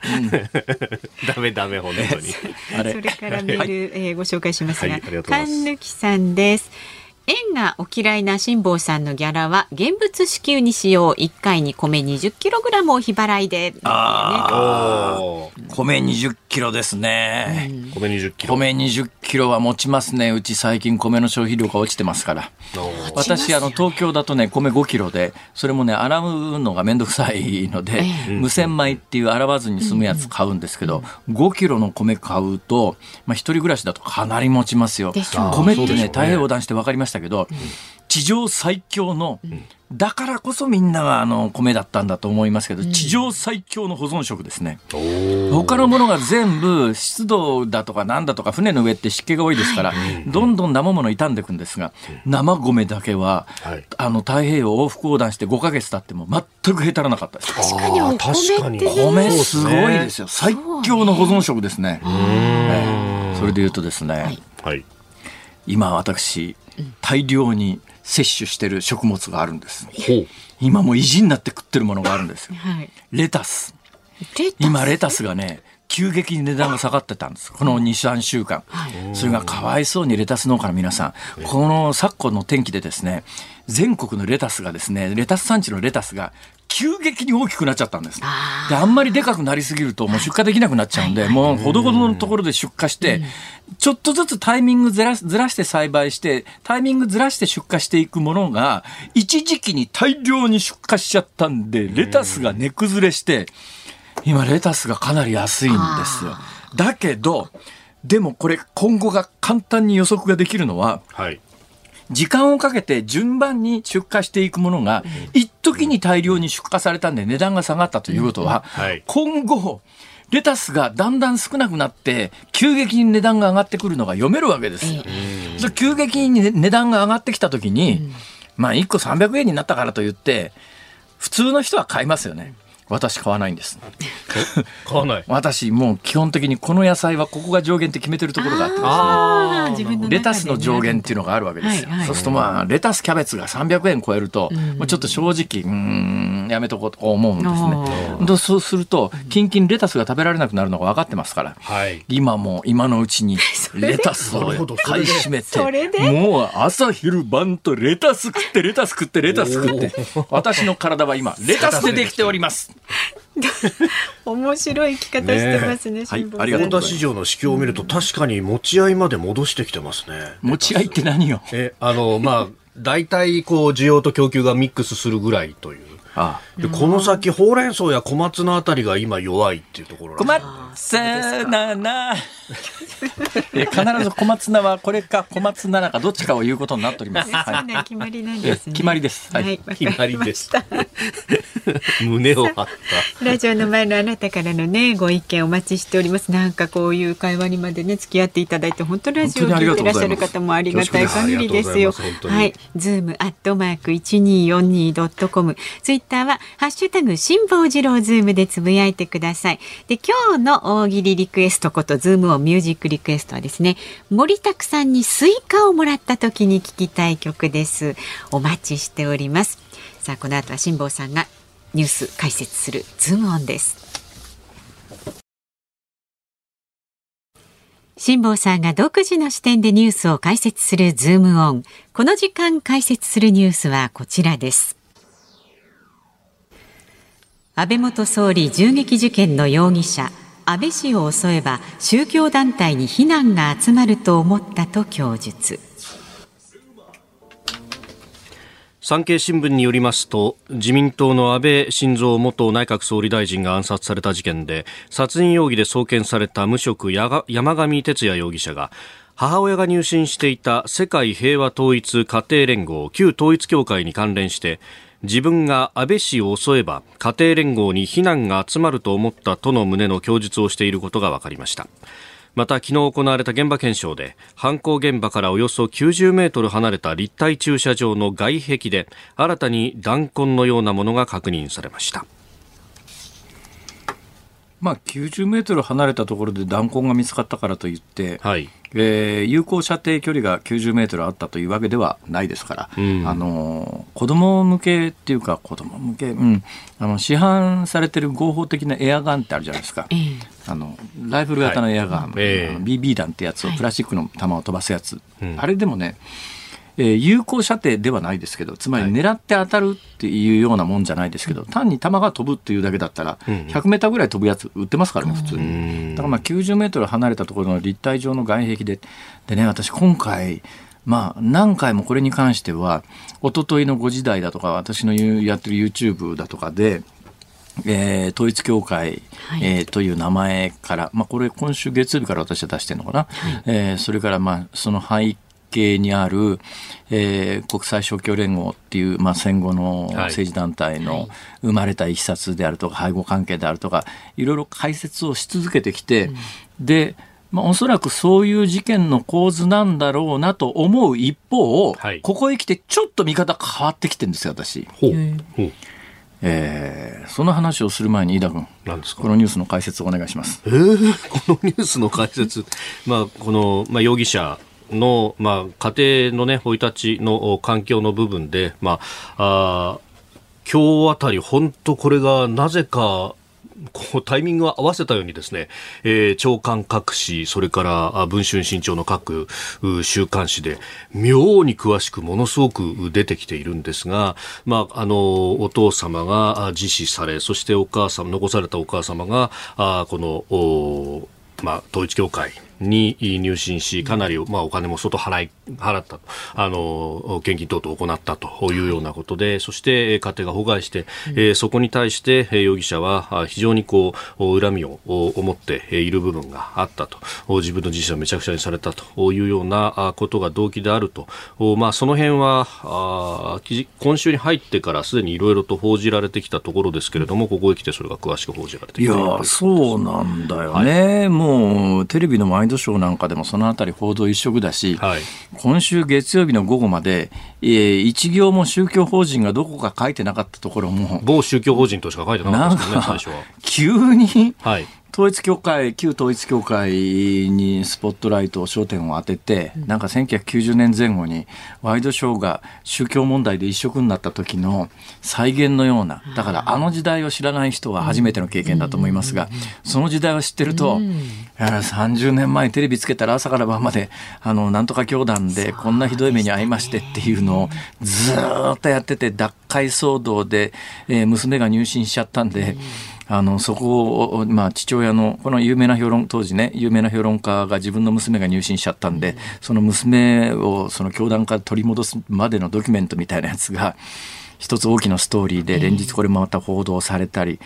Speaker 3: ダメダメ、本当に。
Speaker 2: それからメール、えーご紹介しますが、
Speaker 3: はいありがとうございます
Speaker 2: 神抜さんです。縁がお嫌いな辛坊さんのギャラは現物支給にしよう1回に米20キログラムを日払いで、
Speaker 1: あ
Speaker 3: おー
Speaker 1: 米20キロですね。
Speaker 3: 米20キロ。
Speaker 1: 米20キロは持ちますね。うち最近米の消費量が落ちてますから。私、あの、東京だとね、米5キロで、それもね、洗うのがめんどくさいので、無洗米っていう洗わずに済むやつ買うんですけど、5キロの米買うと、まあ、一人暮らしだとかなり持ちますよ。米ってね、
Speaker 3: ね
Speaker 1: 太平断して分かりましたけど、地上最強の、だからこそみんながあの米だったんだと思いますけど、地上最強の保存食ですね。
Speaker 3: おー。
Speaker 1: 他のものが全部湿度だとかなんだとか船の上って湿気が多いですから、どんどん生もの傷んでいくんですが、生米だけは、
Speaker 3: はい。
Speaker 1: あの太平洋往復横断して5ヶ月経っても全くへたらなかったです。
Speaker 2: 確かに。お米って
Speaker 3: あー確かに。
Speaker 1: 米すごいですよ。最強の保存食ですね。ええ。それで言うとですね、
Speaker 3: はい。
Speaker 1: 今私、大量に摂取してる食物があるんです。
Speaker 3: ほう。
Speaker 1: 今もう意地になって食ってるものがあるんですよ。
Speaker 2: はい。
Speaker 1: レタス。
Speaker 2: レタス？
Speaker 1: 今レタスがね急激に値段が下がってたんですこの23週間、それがかわいそうにレタス農家の皆さんこの昨今の天気でですね全国のレタスがですねレタス産地のレタスが急激に大きくなっちゃったんです。であんまりでかくなりすぎるともう出荷できなくなっちゃうんで、もうほどほどのところで出荷して、ちょっとずつタイミングずらずらして栽培して、タイミングずらして出荷していくものが、一時期に大量に出荷しちゃったんで、レタスが値崩れして、今レタスがかなり安いんですよ。だけど、でもこれ今後が簡単に予測ができるのは、
Speaker 3: はい。
Speaker 1: 時間をかけて順番に出荷していくものが、一時に大量に出荷されたんで値段が下がったということは
Speaker 3: はい、
Speaker 1: 今後、レタスがだんだん少なくなって、急激に値段が上がってくるのが読めるわけですよ。急激に値段が上がってきたときに、まあ1個300円になったからといって、普通の人は買いますよね。私買わないんです。
Speaker 3: 買わない。
Speaker 1: 私もう基本的にこの野菜はここが上限って決めてるところがあってですね
Speaker 2: あー自分の中で
Speaker 1: レタスの上限っていうのがあるわけですよ。
Speaker 2: はいはい
Speaker 1: そうするとまあ、レタス、キャベツが300円超えると、もうちょっと正直、うーん、やめとこうと思うんですね。でそうすると、キンキンレタスが食べられなくなるのが分かってますから。
Speaker 3: はい。
Speaker 1: 今もう今のうちに レタスを買い占め
Speaker 2: それで？
Speaker 1: て、もう朝昼晩とレタス食って、レタス食って、レタス食って、私の体は今、レタスでできております。
Speaker 2: 面白い生き方してますね。
Speaker 1: はいありがとう
Speaker 3: 大田市場の市況を見ると確かに持ち合いまで戻してきてますね。
Speaker 1: 持ち合いって何よ？
Speaker 3: え、あの、まあ、大体こう需要と供給がミックスするぐらいという。
Speaker 1: あ
Speaker 3: でこの先ほうれん草や小松菜あたりが今弱いっていうところ
Speaker 1: 小
Speaker 3: なんで
Speaker 1: 松菜 え必ず小松菜はこれか小松菜かどっちかを言うことになっております。
Speaker 2: そ
Speaker 1: は
Speaker 2: んな決まりなん
Speaker 1: い、
Speaker 2: ですね。
Speaker 1: 決まりです。はい。
Speaker 2: はい、
Speaker 3: 決まりです 胸を張った。
Speaker 2: ラジオの前のあなたからのねご意見お待ちしております。なんかこういう会話にまでね付き合っていただいて本当ラジオを聞いてらっしゃる方もありがたい限りですよ。はい。ズームアットマーク一二四二ドットコム。ツイッターはハッシュタグ辛坊治郎ズームでつぶやいてください。で今日の大喜利リクエストことズームをミュージックリクエストはですね森卓さんにスイカをもらった時に聴きたい曲です。お待ちしております。さあこの後は辛坊さんがニュース解説するズームオンです。辛坊さんが独自の視点でニュースを解説するズームオン。この時間解説するニュースはこちらです。安倍元総理銃撃事件の容疑者安倍氏を襲えば宗教団体に非難が集まると思ったと供述。
Speaker 3: 産経新聞によりますと自民党の安倍晋三元内閣総理大臣が暗殺された事件で殺人容疑で送検された無職山上徹也容疑者が母親が入信していた世界平和統一家庭連合旧統一教会に関連して自分が安倍氏を襲えば家庭連合に非難が集まると思ったとの旨の供述をしていることが分かりました。また昨日行われた現場検証で犯行現場からおよそ90メートル離れた立体駐車場の外壁で新たに弾痕のようなものが確認されました。
Speaker 1: まあ90メートル離れたところで弾痕が見つかったからといって、
Speaker 3: はい。
Speaker 1: えー有効射程距離が90メートルあったというわけではないですから、
Speaker 3: うん。
Speaker 1: あのー子供向けっていうか子供向け、うん、あの市販されてる合法的なエアガンってあるじゃないですか。
Speaker 2: ええ。
Speaker 1: あのライフル型のエアガン、
Speaker 3: はいええ。
Speaker 1: あの BB 弾ってやつをプラスチックの弾を飛ばすやつ、
Speaker 3: うん。
Speaker 1: あれでもね、えー有効射程ではないですけどつまり狙って当たるっていうようなもんじゃないですけど、単に弾が飛ぶっていうだけだったら、
Speaker 3: うん。
Speaker 1: 100メーターぐらい飛ぶやつ売ってますからね普通
Speaker 3: う
Speaker 1: に。
Speaker 3: ん
Speaker 1: だからまあ90メートル離れたところの立体上の外壁ででね私今回まあ何回もこれに関しては一昨日の5時台だとか私のやってる YouTube だとかでえー統一教会、
Speaker 2: はい。
Speaker 1: えーという名前から、まあ、これ今週月曜日から私は出してるのかな、えーそれからまあその背景にある、えー国際勝共連合っていう、まあ、戦後の政治団体の生まれたいきさつであるとか背後関係であるとかいろいろ解説をし続けてきて、で、まあ、おそらくそういう事件の構図なんだろうなと思う一方、
Speaker 3: はい。
Speaker 1: ここへ来てちょっと見方変わってきてるんですよ私。
Speaker 3: ほう。
Speaker 2: うん
Speaker 3: ほう。
Speaker 1: えーその話をする前に飯田君。
Speaker 3: なんですか？
Speaker 1: このニュースの解説をお願いします。
Speaker 3: えーこのニュースの解説、まあ、この、まあ、容疑者の、まあ、家庭のね、生い立ちの環境の部分で、まあ、あ今日あたり、本当これがなぜか、こうタイミングを合わせたようにですね、えー長官各紙、それから文春新潮の各週刊誌で、妙に詳しくものすごく出てきているんですが、まあ、あの、お父様が自死され、そしてお母様、残されたお母様が、あこの、まあ、統一教会に入信し、かなり、まあ、お金も外払い、払ったと、あの、献金等々を行ったというようなことで、そして、えー家庭が崩壊して、えーそこに対して、えー容疑者は、あ非常にこう、恨みをお思ってえーいる部分があったと、お自分の人生をめちゃくちゃにされたというようなあことが動機であると、おまあ、その辺は、あ今週に入ってからすでにいろいろと報じられてきたところですけれども、ここへ来てそれが詳しく報じられてい
Speaker 1: やーそうなんだよね、もうテレビのワイドショーなんかでもそのあたり報道一色だし、
Speaker 3: はい。
Speaker 1: 今週月曜日の午後まで、えー一行も宗教法人がどこか書いてなかったところも、
Speaker 3: 某宗教法人としか書いてなかったですよね、最
Speaker 1: か
Speaker 3: 初は。
Speaker 1: 急に
Speaker 3: はい。
Speaker 1: 統一教会、旧統一教会にスポットライト、焦点を当てて、なんか1990年前後にワイドショーが宗教問題で一色になった時の再現のような、だからあの時代を知らない人は初めての経験だと思いますが、その時代を知ってると、いや30年前にテレビつけたら朝から晩まで、あの、なんとか教団でこんなひどい目に遭いましてっていうのをずーっとやってて、脱会騒動で、えー娘が入信しちゃったんで、あの、そこを、まあ、父親の、この有名な評論、当時ね、有名な評論家が自分の娘が入信しちゃったんで、その娘を、その教団から取り戻すまでのドキュメントみたいなやつが、一つ大きなストーリーで、連日これもまた報道されたり、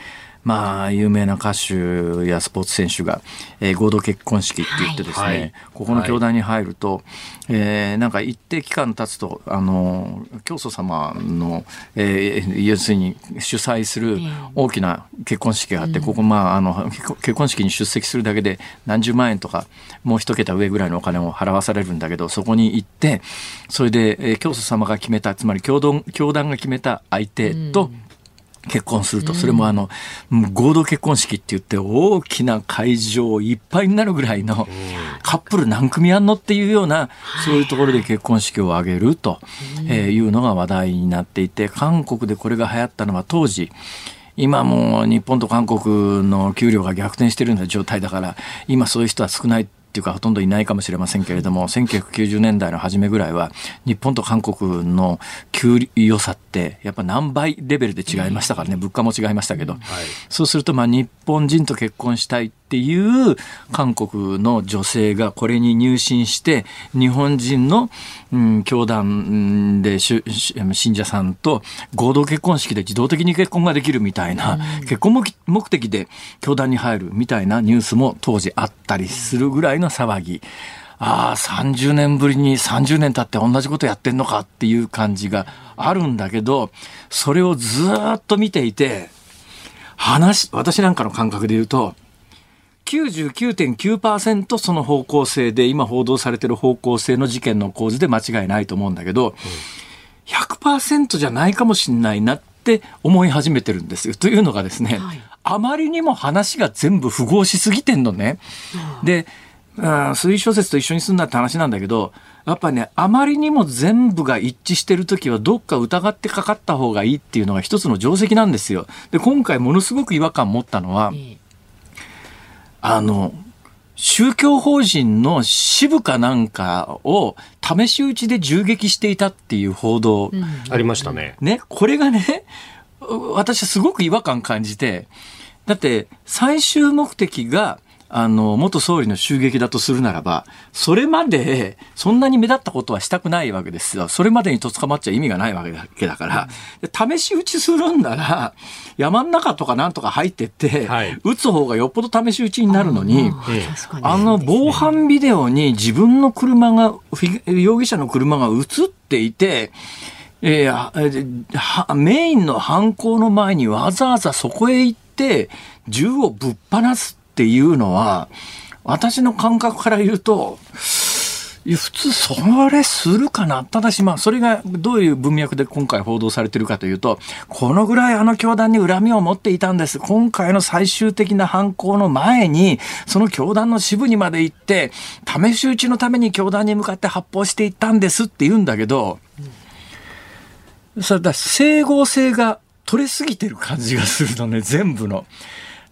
Speaker 1: まあ、有名な歌手やスポーツ選手が、えー、合同結婚式って言ってですね、はい、ここの教団に入ると、はい、えー、なんか一定期間経つと、あの、教祖様の、えー、要するに主催する大きな結婚式があって、ここ、まあ、あの、結婚式に出席するだけで何十万円とか、もう一桁上ぐらいのお金を払わされるんだけど、そこに行って、それで、えー、教祖様が決めた、つまり教団教団が決めた相手と、うん結婚すると、それもあの、合同結婚式って言って大きな会場いっぱいになるぐらいのカップル何組あんのっていうような、そういうところで結婚式を挙げるというのが話題になっていて、韓国でこれが流行ったのは当時、今も日本と韓国の給料が逆転してるような状態だから、今そういう人は少ないっていうかほとんどいないかもしれませんけれども1990年代の初めぐらいは日本と韓国の給与差ってやっぱ何倍レベルで違いましたからね物価も違いましたけど、はい、そうするとまあ日本人と結婚したいっていう韓国の女性がこれに入信して日本人の、うん、教団で信者さんと合同結婚式で自動的に結婚ができるみたいな、結婚目的で教団に入るみたいなニュースも当時あったりするぐらいの騒ぎ。ああ、30年ぶりに30年経って同じことやってんのかっていう感じがあるんだけど、それをずっと見ていて、話、私なんかの感覚で言うと、99.9%その方向性で、今報道されてる方向性の事件の構図で間違いないと思うんだけど、100%じゃないかもしれないなって思い始めてるんですよ。というのがですね、はい、あまりにも話が全部符合しすぎてんのね。で、推理小説と一緒にすんなって話なんだけど、やっぱね、あまりにも全部が一致してるときは、どっか疑ってかかった方がいいっていうのが一つの定石なんですよ。で、今回ものすごく違和感持ったのは、あの、宗教法人の支部かなんかを試し撃ちで銃撃していたっていう報道、うん、
Speaker 3: ありましたね。
Speaker 1: ね、これがね、私はすごく違和感感じて、だって最終目的があの、元総理の襲撃だとするならば、それまで、そんなに目立ったことはしたくないわけですよ。それまでにと捕まっちゃ意味がないわけだから、試し撃ちするんなら、山ん中とかなんとか入ってって、はい、撃つ方がよっぽど試し撃ちになるのに、あの防犯ビデオに自分の車が、容疑者の車が映っていて、えー、メインの犯行の前にわざわざそこへ行って、銃をぶっ放すっていうのは、私の感覚から言うと、普通それするかなただしまあそれがどういう文脈で今回報道されてるかというとこのぐらいあの教団に恨みを持っていたんです今回の最終的な犯行の前にその教団の支部にまで行って試し撃ちのために教団に向かって発砲していったんですって言うんだけどそれだ整合性が取れすぎてる感じがするのね全部の。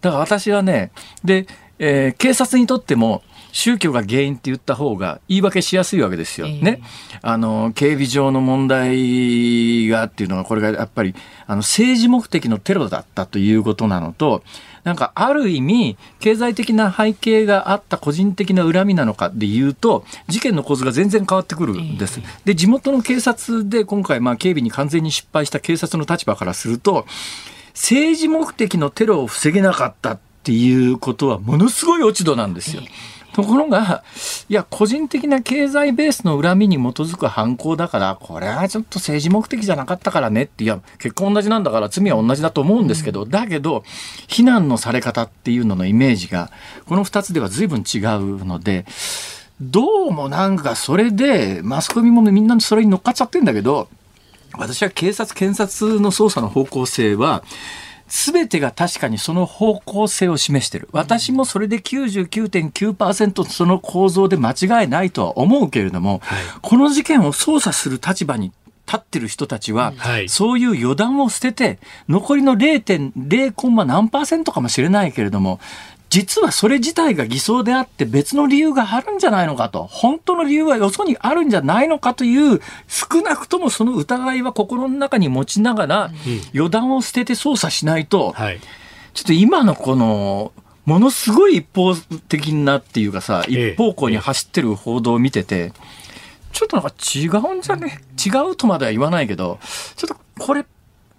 Speaker 1: だから私はね、で、えー、警察にとっても、宗教が原因って言った方が言い訳しやすいわけですよ。えー、ね。あの、警備上の問題がっていうのは、これがやっぱり、あの、政治目的のテロだったということなのと、なんかある意味、経済的な背景があった個人的な恨みなのかで言うと、事件の構図が全然変わってくるんです。で、地元の警察で今回、まあ、警備に完全に失敗した警察の立場からすると、政治目的のテロを防げなかったっていうことはものすごい落ち度なんですよ。ところが、いや、個人的な経済ベースの恨みに基づく犯行だから、これはちょっと政治目的じゃなかったからねって、いや、結婚同じなんだから罪は同じだと思うんですけど、うん、だけど、非難のされ方っていうののイメージが、この2つでは随分違うので、どうもなんかそれで、マスコミもみんなそれに乗っかっちゃってんだけど、私は警察、検察の捜査の方向性は、すべてが確かにその方向性を示してる。私もそれで99.9%その構造で間違いないとは思うけれども、はい、この事件を捜査する立場に立ってる人たちは、はい、そういう予断を捨てて、残りの0.0コンマ何パーセントかもしれないけれども、実はそれ自体が偽装であって別の理由があるんじゃないのかと、本当の理由はよそにあるんじゃないのかという、少なくともその疑いは心の中に持ちながら、予断を捨てて捜査しないと、はい。ちょっと今のこの、ものすごい一方的なっていうかさ、
Speaker 3: ええ。
Speaker 1: 一方向に走ってる報道を見てて、ちょっとなんか違うんじゃね？違うとまでは言わないけど、ちょっとこれ、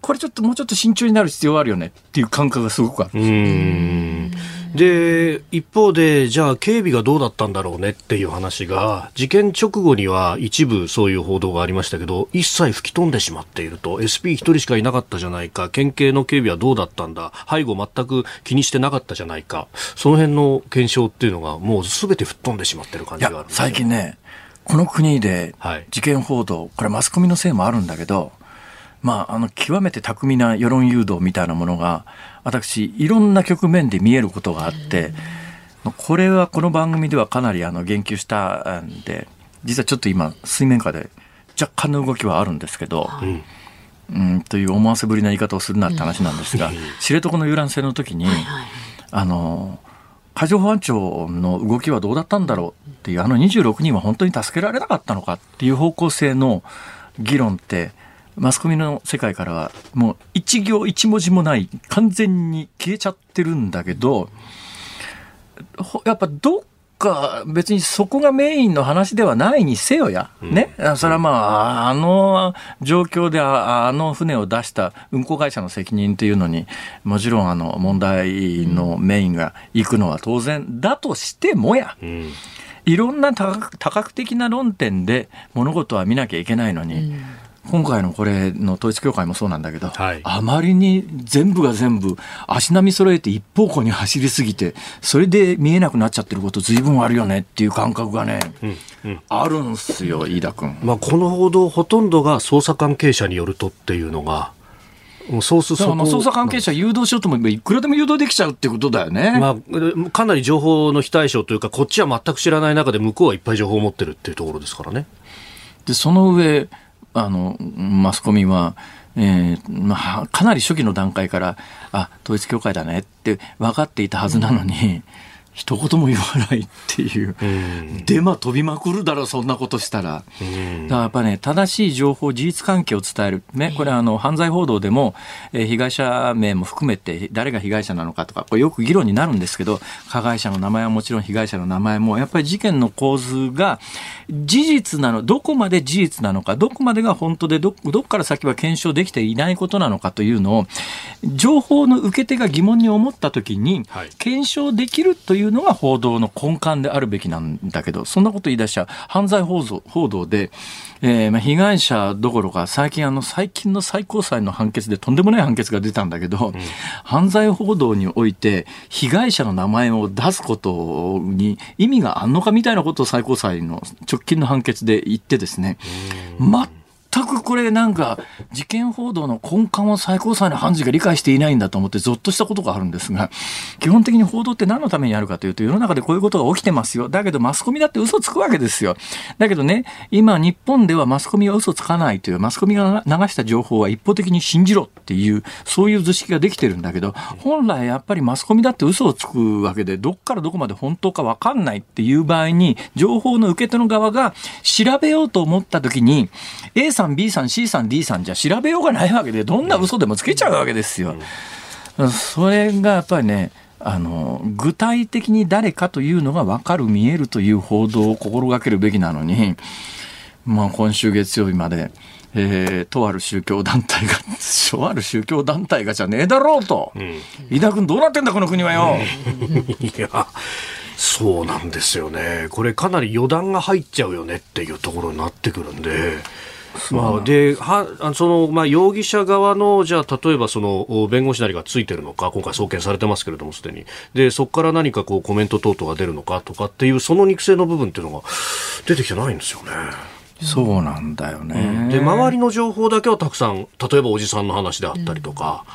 Speaker 1: これちょっともうちょっと慎重になる必要あるよねっていう感覚がすごくある。
Speaker 3: うーんで一方で、じゃあ警備がどうだったんだろうねっていう話が、事件直後には一部そういう報道がありましたけど、一切吹き飛んでしまっていると、SP 一人しかいなかったじゃないか、県警の警備はどうだったんだ、背後全く気にしてなかったじゃないか、その辺の検証っていうのが、もうすべて吹っ飛んでしまってる感じがある
Speaker 1: 最近ね、この国で
Speaker 3: はい。
Speaker 1: 事件報道、これマスコミのせいもあるんだけど、まあ、あの、極めて巧みな世論誘導みたいなものが、私、いろんな局面で見えることがあって、これはこの番組ではかなりあの言及したんで、実はちょっと今、水面下で若干の動きはあるんですけど、
Speaker 3: うん
Speaker 1: うん、という思わせぶりな言い方をするなって話なんですが、知床の遊覧船の時に、あの、海上保安庁の動きはどうだったんだろうっていう、あの26人は本当に助けられなかったのかっていう方向性の議論って、マスコミの世界からはもう一行一文字もない、完全に消えちゃってるんだけど、ほやっぱどっか別にそこがメインの話ではないにせよや、ね、それはまあ、あの状況でああの船を出した運航会社の責任というのに、もちろんあの問題のメインが行くのは当然だとしてもや、
Speaker 3: うん。
Speaker 1: いろんな多角多角的な論点で物事は見なきゃいけないのに、今回のこれの統一教会もそうなんだけど、
Speaker 3: はい
Speaker 1: あまりに全部が全部足並み揃えて一方向に走りすぎて、それで見えなくなっちゃってること随分あるよねっていう感覚がね、あるんすよ、飯田君。
Speaker 3: まあ、この報道ほとんどが捜査関係者によるとっていうのが、もうそうす
Speaker 1: だか捜査関係者誘導しようと思えばいくらでも誘導できちゃうってことだよね。
Speaker 3: まあ、かなり情報の非対称というか、こっちは全く知らない中で向こうはいっぱい情報を持ってるっていうところですからね。
Speaker 1: で、その上、あの、マスコミは、えーまあ、かなり初期の段階から、あ、統一教会だねって分かっていたはずなのに、一言も言わないっていう。デマ飛びまくるだろ、そんなことしたら。だからやっぱね、正しい情報、事実関係を伝える。ね、これあの、犯罪報道でも、えー被害者名も含めて、誰が被害者なのかとか、これよく議論になるんですけど、加害者の名前はもちろん被害者の名前も、やっぱり事件の構図が、事実なの、どこまで事実なのか、どこまでが本当で、ど、どっから先は検証できていないことなのかというのを、情報の受け手が疑問に思ったときに
Speaker 3: はい、
Speaker 1: 検証できるというのが報道の根幹であるべきなんだけど、そんなこと言い出しちゃ犯罪報道報道で、えーまあ、被害者どころか最近あの最近の最高裁の判決でとんでもない判決が出たんだけど、犯罪報道において被害者の名前を出すことに意味があんのかみたいなことを最高裁の直近の判決で言ってですね、全全くこれなんか事件報道の根幹を最高裁の判事が理解していないんだと思ってゾッとしたことがあるんですが基本的に報道って何のためにあるかというと世の中でこういうことが起きてますよ。だけどマスコミだって嘘つくわけですよ。だけどね今日本ではマスコミは嘘つかないというマスコミが流した情報は一方的に信じろっていうそういう図式ができてるんだけど本来やっぱりマスコミだって嘘をつくわけでどっからどこまで本当か分かんないっていう場合に情報の受け手の側が調べようと思った時に A さん B さん C さん D さんじゃ調べようがないわけでどんな嘘でもつけちゃうわけですよ。それがやっぱりねあの具体的に誰かというのが分かる見えるという報道を心がけるべきなのに、まあ、今週月曜日まで。えー、とある宗教団体が、とある宗教団体がじゃねえだろうと。飯田君どうなってんだこの国はよ。
Speaker 3: いや、そうなんですよね。これかなり予断が入っちゃうよねっていうところになってくるんで。まあ、ではあその、まあ、容疑者側の、じゃあ、例えばそのお弁護士なりがついてるのか、今回送検されてますけれども、すでに。で、そこから何かこうコメント等々が出るのかとかっていう、その肉声の部分っていうのが出てきてないんですよね。
Speaker 1: そうなんだよね。
Speaker 3: で、周りの情報だけはたくさん、例えばおじさんの話であったりとか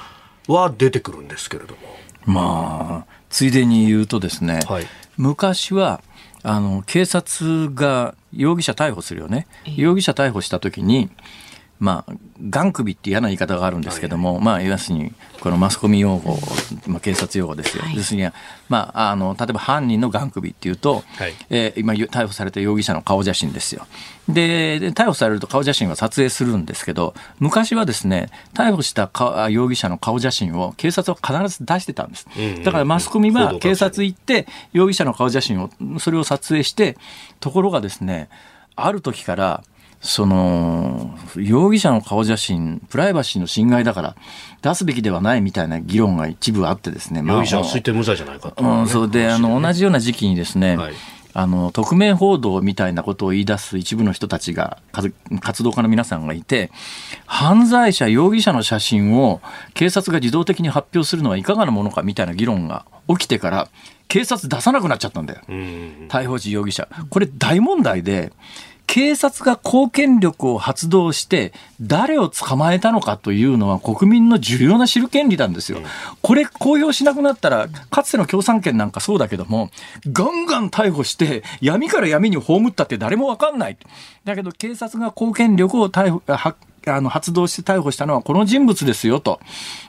Speaker 3: は出てくるんですけれども。
Speaker 1: まあ、ついでに言うとですね、
Speaker 3: はい
Speaker 1: 昔は、あの、警察が容疑者逮捕するよね。容疑者逮捕したときに、まあ、ガン首って嫌な言い方があるんですけども、まあ、要するに、このマスコミ用語、まあ、警察用語ですよ。要するに、まあ、あの、例えば犯人のガン首っていうと、はい、えー、今、逮捕された容疑者の顔写真ですよ。で、逮捕されると顔写真は撮影するんですけど、昔はですね、逮捕した容疑者の顔写真を警察は必ず出してたんです。だからマスコミは警察行って、容疑者の顔写真を、それを撮影して、ところがですね、ある時から、その容疑者の顔写真プライバシーの侵害だから出すべきではないみたいな議論が一部あってですね、
Speaker 3: 容疑者は推定無罪じゃないかと、
Speaker 1: うん、そう。であの同じような時期にですね、はい。あの、匿名報道みたいなことを言い出す一部の人たちが、活動家の皆さんがいて、犯罪者、容疑者の写真を警察が自動的に発表するのはいかがなものかみたいな議論が起きてから、警察出さなくなっちゃったんだよ。逮捕時容疑者。これ大問題で、警察が公権力を発動して誰を捕まえたのかというのは国民の重要な知る権利なんですよ。これ公表しなくなったら、かつての共産権なんかそうだけども、ガンガン逮捕して闇から闇に葬ったって誰もわかんない。だけど警察が公権力を逮捕あの発動して逮捕したのはこの人物ですよと。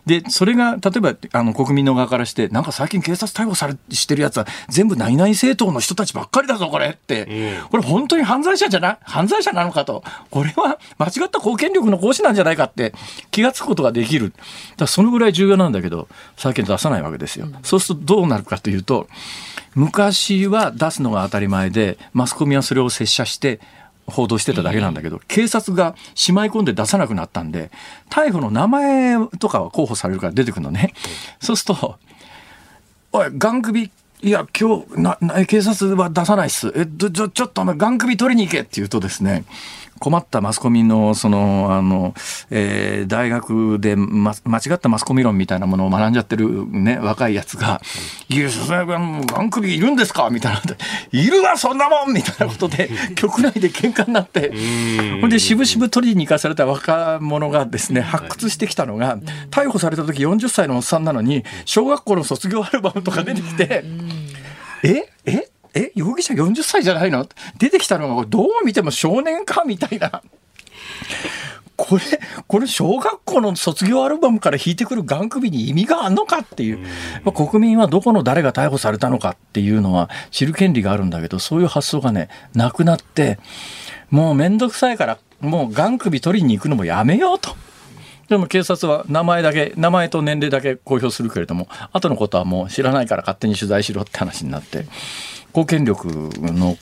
Speaker 1: で、それが例えばあの国民の側からして、なんか最近警察逮捕されしてるやつは全部何々政党の人たちばっかりだぞ、これって。これ本当に犯罪者じゃな、犯罪者なのかと。これは間違った公権力の行使なんじゃないかって気がつくことができる。だそのぐらい重要なんだけど、最近出さないわけですよ。そうするとどうなるかというと、昔は出すのが当たり前で、マスコミはそれを拙者して、報道してただけなんだけど、警察がしまい込んで出さなくなったんで、逮捕の名前とかは候補されるから出てくるのね。そうすると、おい、ガン首、いや、今日、な、な警察は出さないっす。え、ちょ、ちょっとお前、ガン首取りに行けって言うとですね、困ったマスコミの、その、あの、えー、大学で、ま、間違ったマスコミ論みたいなものを学んじゃってるね、若いやつが、いや、それは、ガン首いるんですか？みたいな。いるわ、そんなもんみたいなことで、局内で喧嘩になって、ほんで、渋々取りに行かされた若者がですね、発掘してきたのが、逮捕された時40歳のおっさんなのに、小学校の卒業アルバムとか出てきて、え？え？え容疑者40歳じゃないの？出てきたのがどう見ても少年かみたいな。これ、これ小学校の卒業アルバムから弾いてくるガン首に意味があんのかっていう。う国民はどこの誰が逮捕されたのかっていうのは知る権利があるんだけど、そういう発想がね、なくなって、もうめんどくさいから、もうガン首取りに行くのもやめようと。でも警察は名前だけ、名前と年齢だけ公表するけれども、後のことはもう知らないから勝手に取材しろって話になって、公権力の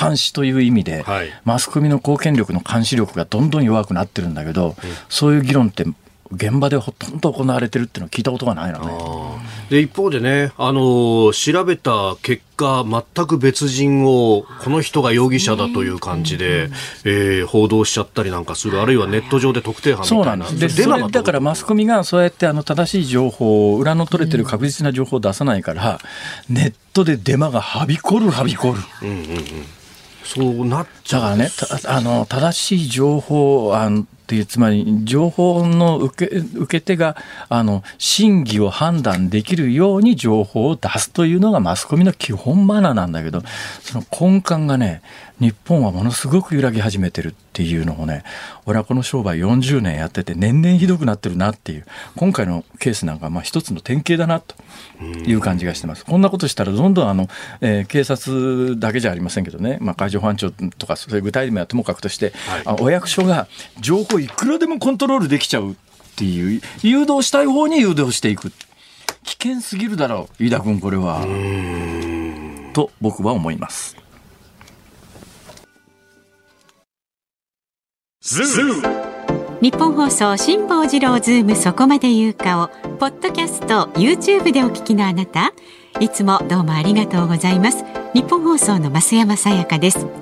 Speaker 1: 監視という意味で、はい、マスコミの公権力の監視力がどんどん弱くなってるんだけど、うん、そういう議論って現場でほとんど行われてるっていうのは聞いたことがないのね。
Speaker 3: で一方でね、あの調べた結果、全く別人をこの人が容疑者だという感じで、えー、報道しちゃったりなんかする、あるいはネット上で特定犯みたいな、そうなんです。
Speaker 1: でそれだからマスコミがそうやってあの正しい情報、裏の取れてる確実な情報を出さないから、ネットでデマがはびこる、はびこる。うんうんうん。
Speaker 3: そうなっ
Speaker 1: ちゃう。だからね、あの正しい情報あのっていうつまり情報の受け受け手があの真偽を判断できるように情報を出すというのがマスコミの基本マナーなんだけどその根幹がね日本はものすごく揺らぎ始めてるっていうのをね俺はこの商売40年やってて年々ひどくなってるなっていう今回のケースなんかまあ一つの典型だなという感じがしてます。こんなことしたらどんどんあの、えー、警察だけじゃありませんけどね、まあ、海上保安庁とかそういう具体名はともかくとして、はい、お役所が情報いくらでもコントロールできちゃうっていう誘導したい方に誘導していく。危険すぎるだろう飯田君これは。と僕は思います。
Speaker 2: 日本放送辛坊治郎ズームそこまで言うかをポッドキャスト YouTube でお聞きのあなた。いつもどうもありがとうございます。日本放送の増山さやかです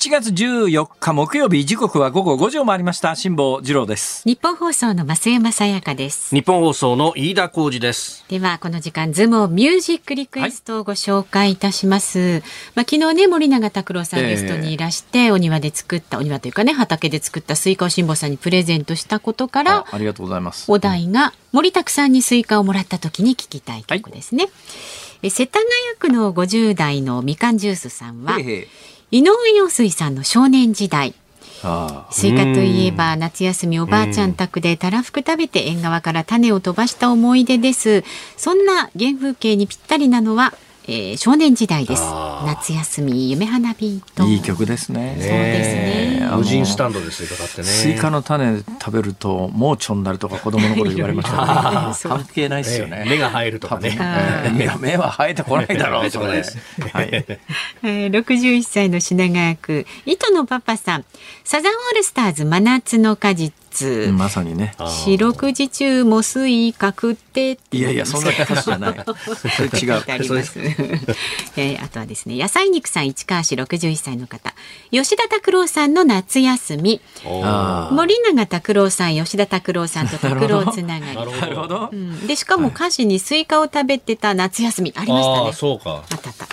Speaker 1: 7月14日木曜日時刻は午後5時を回りました。辛坊治郎です。
Speaker 2: 日本放送の増山さやかです。
Speaker 3: 日本放送の飯田浩二です。
Speaker 2: ではこの時間ズームをミュージックリクエストをご紹介いたします、はい、まあ昨日ね森永卓郎さんゲストにいらして、えー、お庭で作ったお庭というかね畑で作ったスイカを辛坊さんにプレゼントしたことから
Speaker 1: ありがとうございます。
Speaker 2: お題が森卓さんにスイカをもらった時に聞きたい曲ですね、はい、世田谷区の50代のみかんジュースさんは、えー井上陽水さんの少年時代。スイカといえば夏休みおばあちゃん宅でたらふく食べて縁側から種を飛ばした思い出です。そんな原風景にぴったりなのはえー、少年時代です。夏休み夢花火と
Speaker 1: いい曲ですね。
Speaker 2: そうです
Speaker 3: ね。無人スタンドでスイカ買ってね。
Speaker 1: スイカの種食べると盲腸になるとか子供の頃言われましたね。関係ないですよね、
Speaker 3: 芽が生えるとかね、
Speaker 1: えー、芽は生えてこないだろう それ、はい、
Speaker 2: えー、61歳の品川区糸のパパさん。サザンオールスターズ真夏の果実
Speaker 1: まさにね。
Speaker 2: 四六時中もスイカ食って。
Speaker 1: いやいやそんなじゃない。そ れ違う。
Speaker 2: あります、えー、あとはですね野菜肉さん市川市六十一歳の方。吉田拓郎さんの夏休み。森永卓郎さん吉田拓郎さんと拓郎つながり。な
Speaker 1: るほど、
Speaker 2: うん、でしかも歌詞にスイカを食べてた夏休みありましたね。
Speaker 3: そうか。
Speaker 2: あったあった。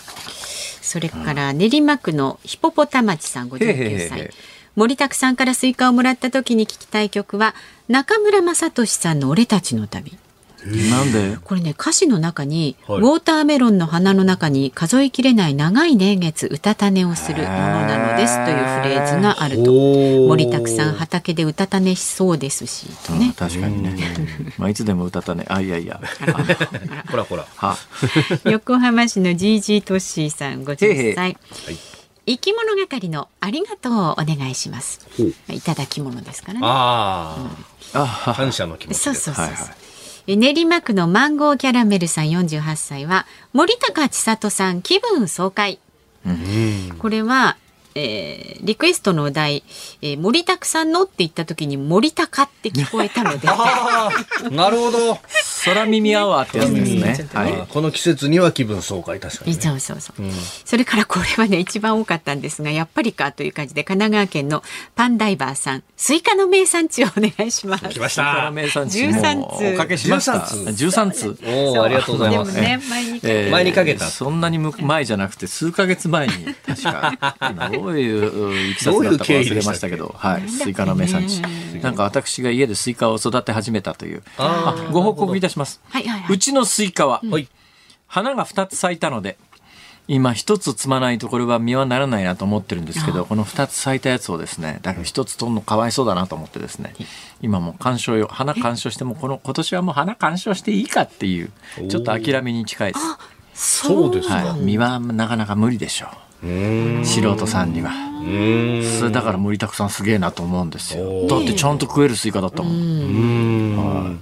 Speaker 2: それから練馬区のヒポポタマチさん59歳森卓さんからスイカをもらった時に聞きたい曲は中村雅俊さんの俺たちの旅。
Speaker 1: なんで？
Speaker 2: これね歌詞の中に、はい、ウォーターメロンの花の中に数えきれない長い年月うたた寝をするものなのですというフレーズがあると。森卓さん畑でうたた寝しそうですしとね、
Speaker 1: 確かにね。まあいつでもうたた寝あいやいや。
Speaker 3: ほらほら。
Speaker 2: 横浜市のジージートッシーさん50歳はい生き物係のありがとうをお願いします。いただき物ですからね。
Speaker 3: ああ、うん、感謝の気持ち
Speaker 2: そうそうそう。はいはい、練馬区のマンゴーキャラメルさん48歳は森高千里さん気分爽快。うん、これはえー、リクエストのお題、えー、森拓さんのって言った時に森高って聞こえたので。
Speaker 3: なるほど
Speaker 1: 空耳アワーってやつですね。ね、
Speaker 3: はい、この季節には気分爽快確かに、
Speaker 2: ね、そうそうそう、う。ん、それからこれはね一番多かったんですがやっぱりかという感じで神奈川県のパンダイバーさんスイカの名産地をお願いします。
Speaker 3: 来ました
Speaker 1: 名産地。13通。おかけしました13通。
Speaker 3: おありがとうございます、
Speaker 2: ね、前に、え
Speaker 3: ー、前にかけた。
Speaker 1: そんなに前じゃなくて数か月前に確か。どういういきさつだったか忘れましたけど、はい、スイカの名産地。なんか私が家でスイカを育て始めたという。あご報告いたします。はいはいはい、うちのスイカは、花が2つ咲いたので、今一つ摘まないとこれは実はならないなと思ってるんですけどこの2つ咲いたやつをですねだから1つ取るのかわいそうだなと思ってですね今も鑑賞用花鑑賞してもこの今年はもう花鑑賞していいかっていうちょっと諦めに近いです。
Speaker 3: そうですか、
Speaker 1: はい、実はなかなか無理でしょう。素人さんには。それだから森卓さんすげえなと思うんですよ。だってちゃんと食えるスイカだったもん。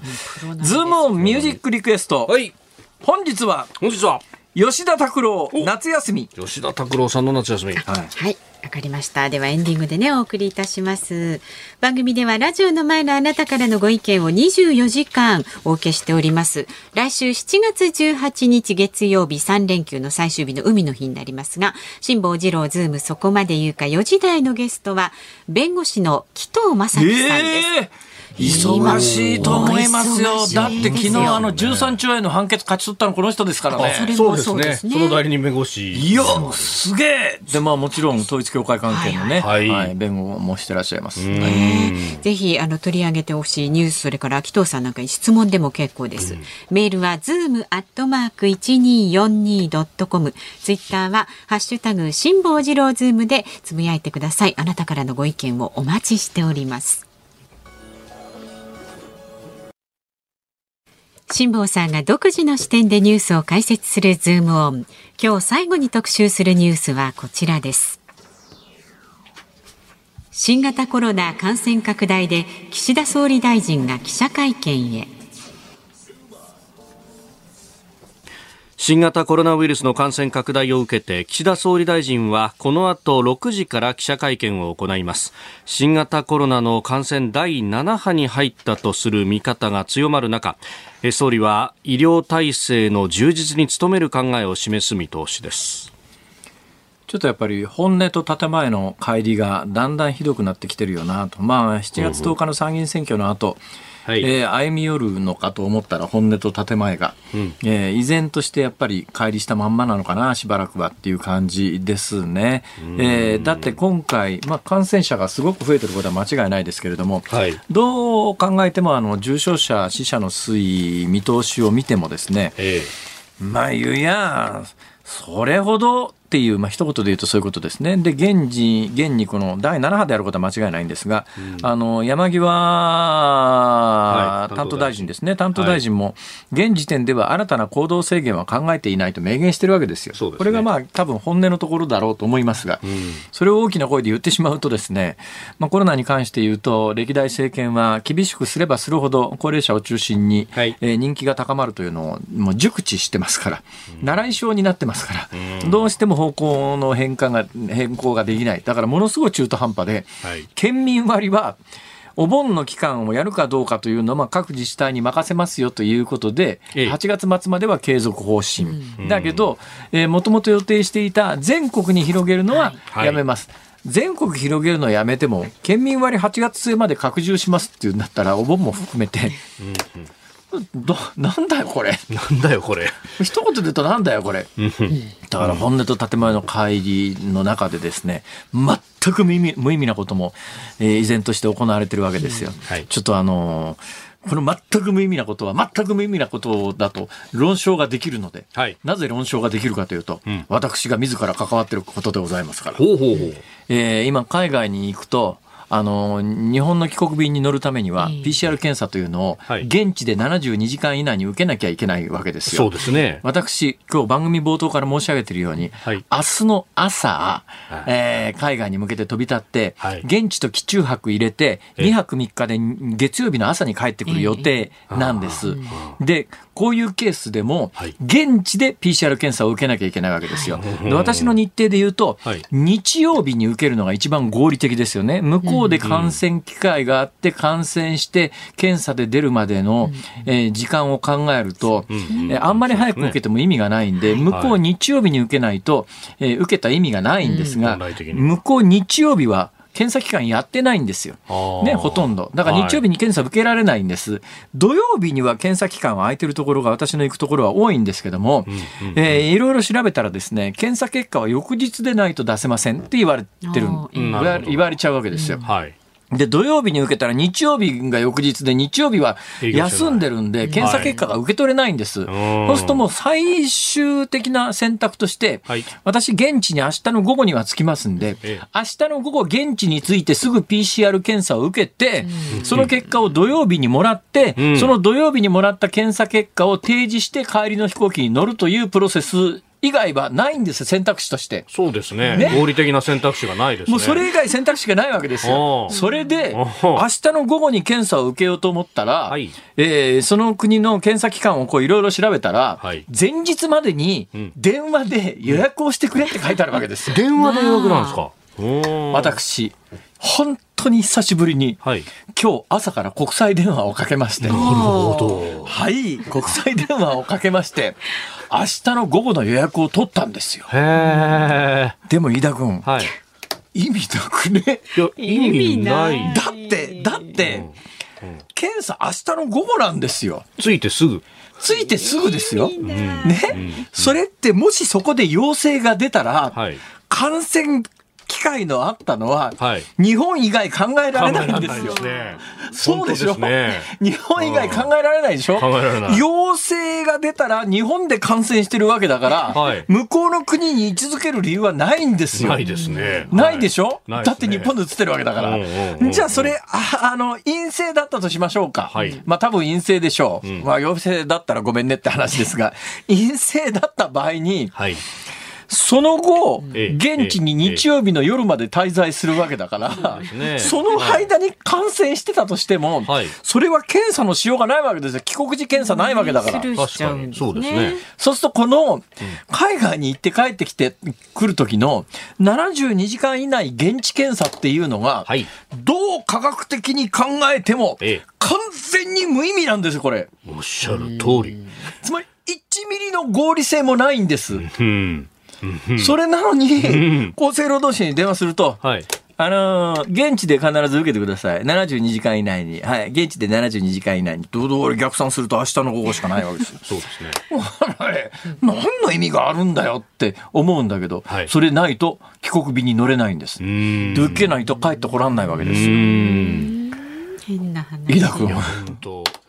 Speaker 1: ズームオンミュージックリクエスト、はい、本日は
Speaker 3: 本日は。
Speaker 1: 吉田拓郎夏休み。
Speaker 3: 吉田拓郎さんの夏休み。
Speaker 2: はい、はいわかりました。ではエンディングでね、お送りいたします。番組ではラジオの前のあなたからのご意見を24時間お受けしております。来週7月18日月曜日3連休の最終日の海の日になりますが、辛坊治郎ズームそこまで言うか4時台のゲストは、弁護士の紀藤正樹さんです。えー
Speaker 1: 忙しいと思いますよ。だって昨日あの13兆円の判決勝ち取ったのこの人ですからね。
Speaker 3: そうですね。その代理人弁護士。
Speaker 1: いや、すげえで、まあもちろん統一教会関係のね、はい、はい、弁護もしてらっしゃいます。
Speaker 2: ぜひあの取り上げてほしいニュース、それから紀藤さんなんかに質問でも結構です。メールはズームアットマーク 1242.com。ツイッターはハッシュタグ辛坊治郎ズームでつぶやいてください。あなたからのご意見をお待ちしております。辛坊さんが独自の視点でニュースを解説するズームオン。今日最後に特集するニュースはこちらです。新型コロナ感染拡大で岸田総理大臣が記者会見へ。
Speaker 3: 新型コロナウイルスの感染拡大を受けて岸田総理大臣はこの後6時から記者会見を行います新型コロナの感染第7波に入ったとする見方が強まる中総理は医療体制の充実に努める考えを示す見通しです。
Speaker 1: ちょっとやっぱり本音と建前の乖離がだんだんひどくなってきてるよなと、まあ、7月10日の参議院選挙の後、うんはい、えー、歩み寄るのかと思ったら本音と建前が、うん、えー、依然としてやっぱり乖離したまんまなのかなしばらくはっていう感じですね、えー、だって今回、まあ、感染者がすごく増えてることは間違いないですけれども、はい、どう考えてもあの重症者死者の推移見通しを見てもですね、えー、まあ言うやそれほどっていう、まあ一言で言うとそういうことですね。で、現時、現にこの第7波であることは間違いないんですが、うん、あの、山際担当大臣ですね、担当大臣。も、現時点では新たな行動制限は考えていないと明言してるわけですよ。すね、これがまあ多分本音のところだろうと思いますが、うん、それを大きな声で言ってしまうとですね、まあコロナに関して言うと、歴代政権は厳しくすればするほど高齢者を中心に、はい、えー、人気が高まるというのをもう熟知してますから、うん、習い性になってますから、どうしても方向の変化が、変更ができない。だからものすごい中途半端で、はい、県民割は、お盆の期間をやるかどうかというのは各自治体に任せますよということで、8月末までは継続方針。だけど、もともと予定していた全国に広げるのはやめます。はい全国広げるのやめても、県民割8月末まで拡充しますっていうんだったら、お盆も含めて、どなんだよこれ。
Speaker 3: なんだよこれ。
Speaker 1: 一言で言うとなんだよこれ。だから本音と建前の乖離の中でですね全く無意味無意味なことも、えー、依然として行われてるわけですよ、はい、ちょっとあのーこの全く無意味なことは全く無意味なことだと論証ができるので、はい、なぜ論証ができるかというと、うん、私が自ら関わっていることでございますから。ほうほうほう。えー、今海外に行くとあの日本の帰国便に乗るためには、PCR 検査というのを、現地で72時間以内に受けなきゃいけないわけですよ。
Speaker 3: そうですね。
Speaker 1: 私、今日番組冒頭から申し上げているように、はい、明日の朝、はい、えー、海外に向けて飛び立って、はい、現地と機中泊入れて、2泊3日で月曜日の朝に帰ってくる予定なんです。で、こういうケースでも、現地で PCR 検査を受けなきゃいけないわけですよ。で私の日程で言うと、日曜日に受けるのが一番合理的ですよね。向こうで感染機会があって感染して検査で出るまでの、え時間を考えると、えあんまり早く受けても意味がないんで、向こう日曜日に受けないと、え受けた意味がないんですが、向こう日曜日は検査機関やってないんですよ。ね、ほとんど。だから日曜日に検査受けられないんです。はい、土曜日には検査機関は空いてるところが私の行くところは多いんですけども、えいろいろ調べたらですね、検査結果は翌日でないと出せませんって言われてる、言われちゃうわけですよ。はいで、土曜日に受けたら日曜日が翌日で、日曜日は休んでるんで、検査結果が受け取れないんです。はい、そうするともう最終的な選択として、はい、私現地に明日の午後には着きますんで、ええ、明日の午後現地に着いてすぐ PCR 検査を受けて、その結果を土曜日にもらって、うん、その土曜日にもらった検査結果を提示して帰りの飛行機に乗るというプロセス以外はないんです選択肢として。
Speaker 3: そうですね。ね。合理的な選択肢がないです、ね、
Speaker 1: もうそれ以外選択肢がないわけですよ。それで、明日の午後に検査を受けようと思ったら、はい、えー、その国の検査機関をこういろいろ調べたら、はい、前日までに電話で予約をしてくれって書いてあるわけですよ。
Speaker 3: 電話で予約なんですか？
Speaker 1: 私、本当に久しぶりに、はい、今日朝から国際電話をかけまして。なるほど。はい、国際電話をかけまして、明日の午後の予約を取ったんですよ。へでも飯田君、はい、意味なくね
Speaker 3: 意味ない。
Speaker 1: だって、だって、うん、検査明日の午後なんですよ。
Speaker 3: ついてすぐ。
Speaker 1: ついてすぐですよ。ね、うん、それってもしそこで陽性が出たら、はい、感染期会のあったのは、
Speaker 3: はい。
Speaker 1: 日本以外考えられないんですよ。
Speaker 3: すね。
Speaker 1: そうでしょ？
Speaker 3: ね。
Speaker 1: 日本以外考えられないでしょ？
Speaker 3: 考えられない。
Speaker 1: 陽性が出たら日本で感染してるわけだから、
Speaker 3: はい。
Speaker 1: 向こうの国に位置づける理由はないんですよ。
Speaker 3: ないですね。
Speaker 1: ないでしょ、
Speaker 3: ない
Speaker 1: だって日本で映ってるわけだから。
Speaker 3: うんうんうん
Speaker 1: じゃあそれ、ああの、陰性だったとしましょうか。
Speaker 3: はい。
Speaker 1: まあ多分陰性でしょう。まあ陽性だったらごめんねって話ですが、陰性だった場合に、
Speaker 3: はい。
Speaker 1: その後、
Speaker 3: ええ
Speaker 1: 現地に日曜日の夜まで滞在するわけだから、その間に感染してたとしても、
Speaker 3: はい
Speaker 1: それは検査のしようがないわけですよ。帰国時検査ないわけだから。
Speaker 3: 確かにそうですね
Speaker 1: そうすると、この、海外に行って帰ってきてくる時の72時間以内現地検査っていうのが、
Speaker 3: はい
Speaker 1: どう科学的に考えても
Speaker 3: ええ、
Speaker 1: 完全に無意味なんですよ、これ。
Speaker 3: おっしゃる通り。
Speaker 1: つまり、1ミリの合理性もないんです。
Speaker 3: うん。
Speaker 1: それなのに、厚生労働省に電話すると、
Speaker 3: はい。
Speaker 1: あのー現地で必ず受けてください。72時間以内に。はい。現地で72時間以内に。どうどう逆算すると明日の午後しかないわけですよ。
Speaker 3: そうですね。
Speaker 1: あれ、何の意味があるんだよって思うんだけど、
Speaker 3: はい
Speaker 1: それないと帰国便に乗れないんです。
Speaker 3: うん。
Speaker 1: で受けないと帰ってこらんないわけですよ。
Speaker 3: うん。
Speaker 2: 変な話。
Speaker 1: 飯田君、
Speaker 3: 本当。え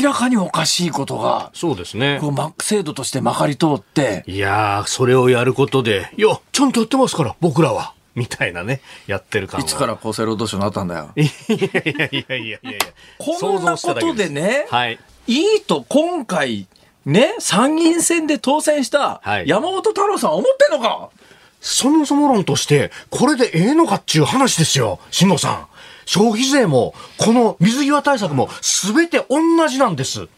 Speaker 1: 明らかにおかしいことが、
Speaker 3: そうですね
Speaker 1: こ。うま制度としてまかり通って、
Speaker 3: いやー、それをやることで、いや、ちゃんとやってますから、僕らは。みたいなね、やってる感は。
Speaker 1: いつから厚生労働省になったんだよ。
Speaker 3: いやいやいやいやいやいや
Speaker 1: こんなことでね、
Speaker 3: はい。
Speaker 1: いいと今回、ね、参議院選で当選した
Speaker 3: はい
Speaker 1: 山本太郎さん思ってんのか？
Speaker 3: そもそも論として、これでええのかっちゅう話ですよ、辛坊さん。消費税も、この水際対策も、すべて同じなんです。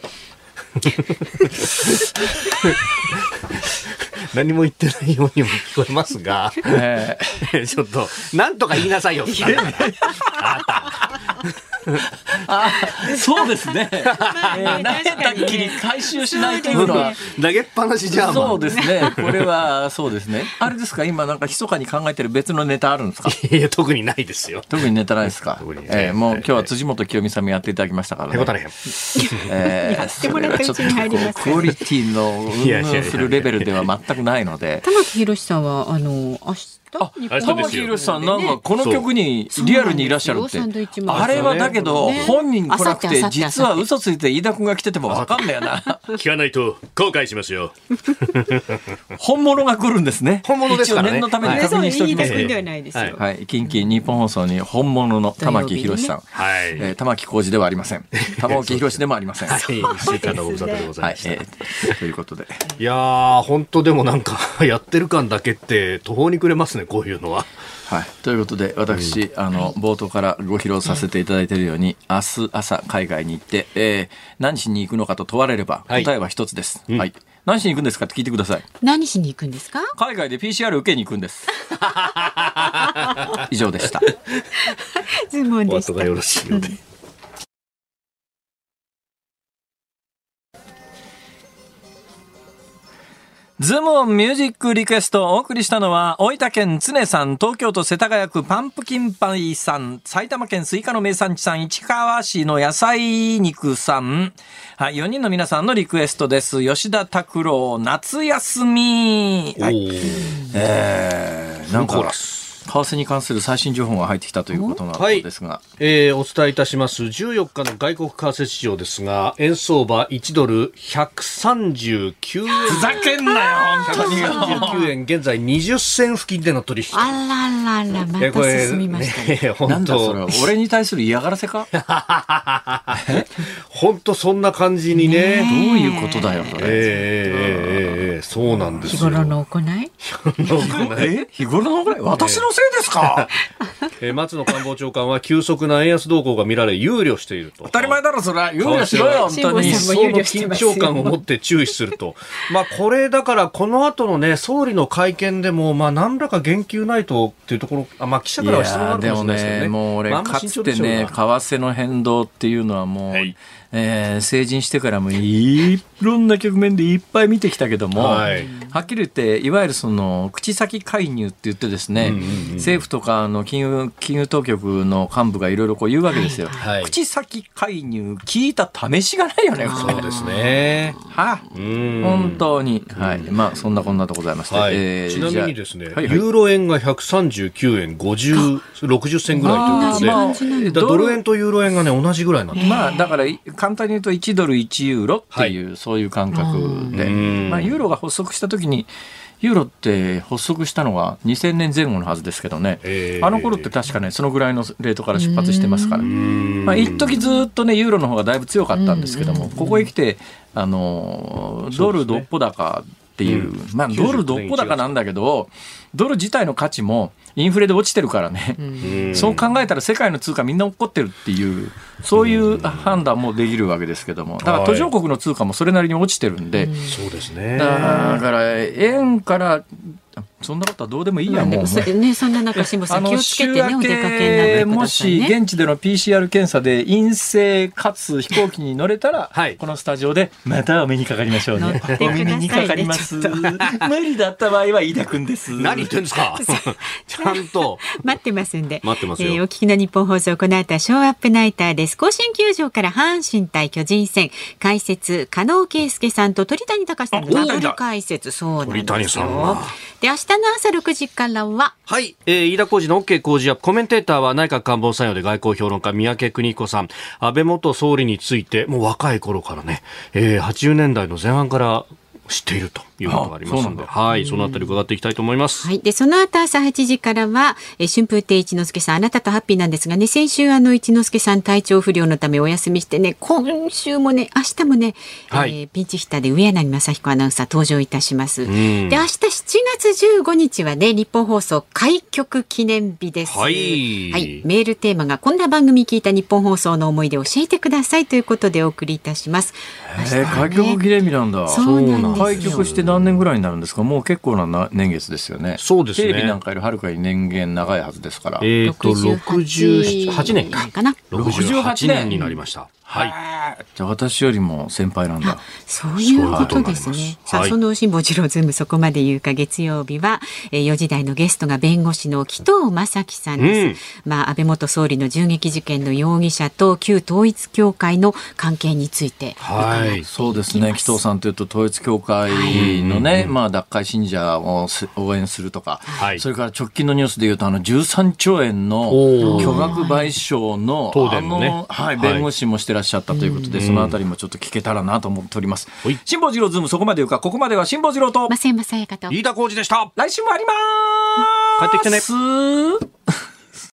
Speaker 3: 何も言ってないようにも聞こえますが、
Speaker 1: え
Speaker 3: ちょっと、なんとか言いなさいよ。
Speaker 1: あそうですね。投げたっきり回収しないというのは。
Speaker 3: 投げっぱなしじゃん。
Speaker 1: そうですね。これは、そうですね。あれですか？今なんか密かに考えてる別のネタあるんですか？
Speaker 3: いや、特にないですよ。
Speaker 1: 特にネタないですか？えーもう今日は辻元清美さんもやっていただきましたからね。えー
Speaker 2: やってもらったうちに入ります
Speaker 1: それはちょっとクオリティの運用するレベルでは全くないので。
Speaker 2: 玉木宏さんは、あの、明日
Speaker 1: あ玉木宏さんなんかこの曲にリアルにいらっしゃるって。あれはだけど
Speaker 2: ね。
Speaker 1: 本人来なく
Speaker 2: て
Speaker 1: 実は嘘ついて飯田君が来てても分かんないよな。
Speaker 3: 聞かないと後悔しますよ。
Speaker 1: 本物が来るんですね。
Speaker 3: 本物ですからね。
Speaker 1: 一応念のために
Speaker 3: はい。
Speaker 1: 確認しておきます。
Speaker 2: はないですよ。
Speaker 3: はい。
Speaker 1: はい。近畿日本放送に本物の玉木宏さん、
Speaker 3: はい。
Speaker 1: えー玉木浩二ではありません。玉木宏でもありません。
Speaker 3: はい、スイカのご無沙汰でござい。
Speaker 1: はい。
Speaker 3: ました。
Speaker 1: えーということで。
Speaker 3: いやー、本当でもなんか、やってる感だけって途方に暮れますね、こういうのは。
Speaker 1: はい、ということで私、あの冒頭からご披露させていただいているように、明日朝海外に行って、えー何しに行くのかと問われれば
Speaker 3: はい。
Speaker 1: 答えは一つです、
Speaker 3: うん。
Speaker 1: はい、何しに行くんですかって聞いてください。
Speaker 2: 何しに行くんですか？
Speaker 1: 海外で PCR 受けに行くんです。以上でした。
Speaker 2: ズボンでした。
Speaker 3: お後がよろしいので。
Speaker 1: ズームオンミュージックリクエストをお送りしたのは、大分県常さん、東京都世田谷区パンプキンパイさん、埼玉県スイカの名産地さん、市川市の野菜肉さん、はい、4人の皆さんのリクエストです。吉田拓郎、夏休み。はい。えー、なんか
Speaker 3: フルコーラス、
Speaker 1: 為替に関する最新情報が入ってきたということなんですが、
Speaker 3: えーお伝えいたします。14日の外国為替市場ですが円相場1ドル139円。
Speaker 1: ふざけんなよ、本当に。よ。
Speaker 3: 139円。現在20銭付近での取引
Speaker 2: あららら、ま
Speaker 3: えこれ
Speaker 2: た進みましたね。
Speaker 3: ね
Speaker 1: な
Speaker 3: 本
Speaker 1: んだそれ
Speaker 3: 当
Speaker 1: は、俺に対する嫌がらせか？ど
Speaker 3: 本当そんな感じに
Speaker 1: う
Speaker 3: ね
Speaker 1: いうことだよ、それ。
Speaker 3: えーえーえーえーそうなんですよ。
Speaker 2: 日頃の行い？
Speaker 1: え日頃のぐらい？私のせいですか？
Speaker 3: えー松野官房長官は急速な円安動向が見られ憂慮していると
Speaker 1: 当たり前だろ、それは。憂慮しろよ、本当に。
Speaker 2: 辛坊さんも憂慮して
Speaker 3: 緊張感を持って注意すると。まあ、これだから、この後のね、総理の会見でも、まあ、何らか言及ないとっていうところ、あまあ、記者からは質問があるかもしれないですけどね。
Speaker 1: でもね、もう俺、か
Speaker 3: 慎重でしょう
Speaker 1: つてね、為
Speaker 3: が
Speaker 1: 替の変動っていうのはもう、
Speaker 3: はい
Speaker 1: えー成人してからもいろんな局面でいっぱい見てきたけども、
Speaker 3: はい。
Speaker 1: はっきり言って、いわゆるその、口先介入って言ってですね、
Speaker 3: うんうんうん。
Speaker 1: 政府とかの金融、金融当局の幹部がいろいろこう言うわけですよ。
Speaker 3: はい。
Speaker 1: 口先介入、聞いた試しがないよね、
Speaker 3: そうですね。
Speaker 1: は
Speaker 3: うん。
Speaker 1: 本当に。はい。まあ、そんなこんなでございまして。
Speaker 3: はい。
Speaker 1: えー
Speaker 3: ちなみにですね、
Speaker 1: はいはい。
Speaker 3: ユーロ円が139円50、60銭ぐらいということで、
Speaker 1: まあ
Speaker 3: ドル円とユーロ円がね、同じぐらいになってる
Speaker 1: まあ、だから、簡単に言うと1ドル1ユーロっていう、そういう感覚で、
Speaker 3: うん。
Speaker 1: まあ、ユーロが発足した時に、ユーロって発足したのは2000年前後のはずですけどね、
Speaker 3: えー
Speaker 1: あの頃って確かね、そのぐらいのレートから出発してますから、
Speaker 3: うん。
Speaker 1: まあ、一時ずっとね、ユーロの方がだいぶ強かったんですけども、ここへ来て、あのドルどっぽ高っていう、
Speaker 3: うん。
Speaker 1: まあ、ドルどっぽ高なんだけど、ドル自体の価値もインフレで落ちてるからね。
Speaker 3: うん。
Speaker 1: そう考えたら世界の通貨みんな怒ってるっていう、そういう判断もできるわけですけども、だから途上国の通貨もそれなりに落ちてるんで、
Speaker 3: そうですね。
Speaker 1: だから円から、そんなことはどうでもいいや、もう
Speaker 2: ね、そんな中、辛坊さん気をつけてね、お出かけになってく
Speaker 1: も
Speaker 2: ださい
Speaker 1: し
Speaker 2: ね。
Speaker 1: 現地での PCR 検査で陰性かつ飛行機に乗れたら、
Speaker 3: はい
Speaker 1: このスタジオでまたお目にかかりましょうね
Speaker 2: 乗ってくだ。さい
Speaker 1: お
Speaker 2: ね
Speaker 1: 目にかかります。無理だった場合は飯田君です。
Speaker 3: 何言ってんですか？ちゃんと。
Speaker 2: 待ってますんで。
Speaker 3: 待ってますよ
Speaker 2: えーお聞きの日本放送、この後はショーアップナイターです。甲子園球場から阪神対巨人戦、解説、加納圭介さんと鳥谷隆さんのダブル解説、そうなんですよ。
Speaker 3: 鳥谷さんが
Speaker 2: で、明日の朝6時からは、
Speaker 3: はい。えー、飯田浩二の OK 工事アップ。コメンテーターは内閣官房参与で外交評論家、三宅邦彦さん。安倍元総理について、もう若い頃からね、えー、80年代の前半から知っているということがありますので、はい。そのあたり伺っていきたいと思います。
Speaker 2: はい。で、その後朝8時からは、えー春風亭一之輔さん、あなたとハッピーなんですがね、先週あの一之輔さん体調不良のためお休みしてね、今週もね、明日もね、
Speaker 3: はい
Speaker 2: えーピンチヒッターで上柳正彦アナウンサー登場いたします。
Speaker 3: ん
Speaker 2: で、明日7月15日はね、日本放送開局記念日です。
Speaker 3: はい
Speaker 2: はい。メールテーマが、こんな番組聞いた日本放送の思い出を教えてくださいということでお送りいたします。
Speaker 1: えー、開局記念日なんだ。
Speaker 2: そうなんですよ
Speaker 1: 開局して何年ぐらいになるんですか？もう結構なな年月ですよね。
Speaker 3: そうですね
Speaker 1: テレビなんかよりはるかに年限長いはずですから。
Speaker 3: えっ、と、68年か。
Speaker 2: かな。
Speaker 3: 68年になりました。はい。
Speaker 1: じゃあ私よりも先輩なんだ。
Speaker 2: そういうことですね。さあ、
Speaker 3: はい
Speaker 2: その辛坊治郎ズームそこまで言うか月曜日は、えー、4時台のゲストが弁護士の紀藤正樹さんです。まあ、安倍元総理の銃撃事件の容疑者と旧統一教会の関係について。
Speaker 3: はい。
Speaker 1: そうですね。紀藤さんというと統一教会のね、まあ脱会信者をす応援するとか、
Speaker 3: はい
Speaker 1: それから直近のニュースで言うとあの13兆円の巨額賠償の
Speaker 3: ね
Speaker 1: あのはい弁護士もしてらっしゃったということで、そのあたりもちょっと聞けたらなと思っております
Speaker 3: はい。
Speaker 1: 辛坊治郎ズームそこまで言うか、ここまでは辛坊治郎と
Speaker 2: 増山さやかと。
Speaker 3: 飯田浩二でした。
Speaker 1: 来週もありま
Speaker 3: 帰ってきてね。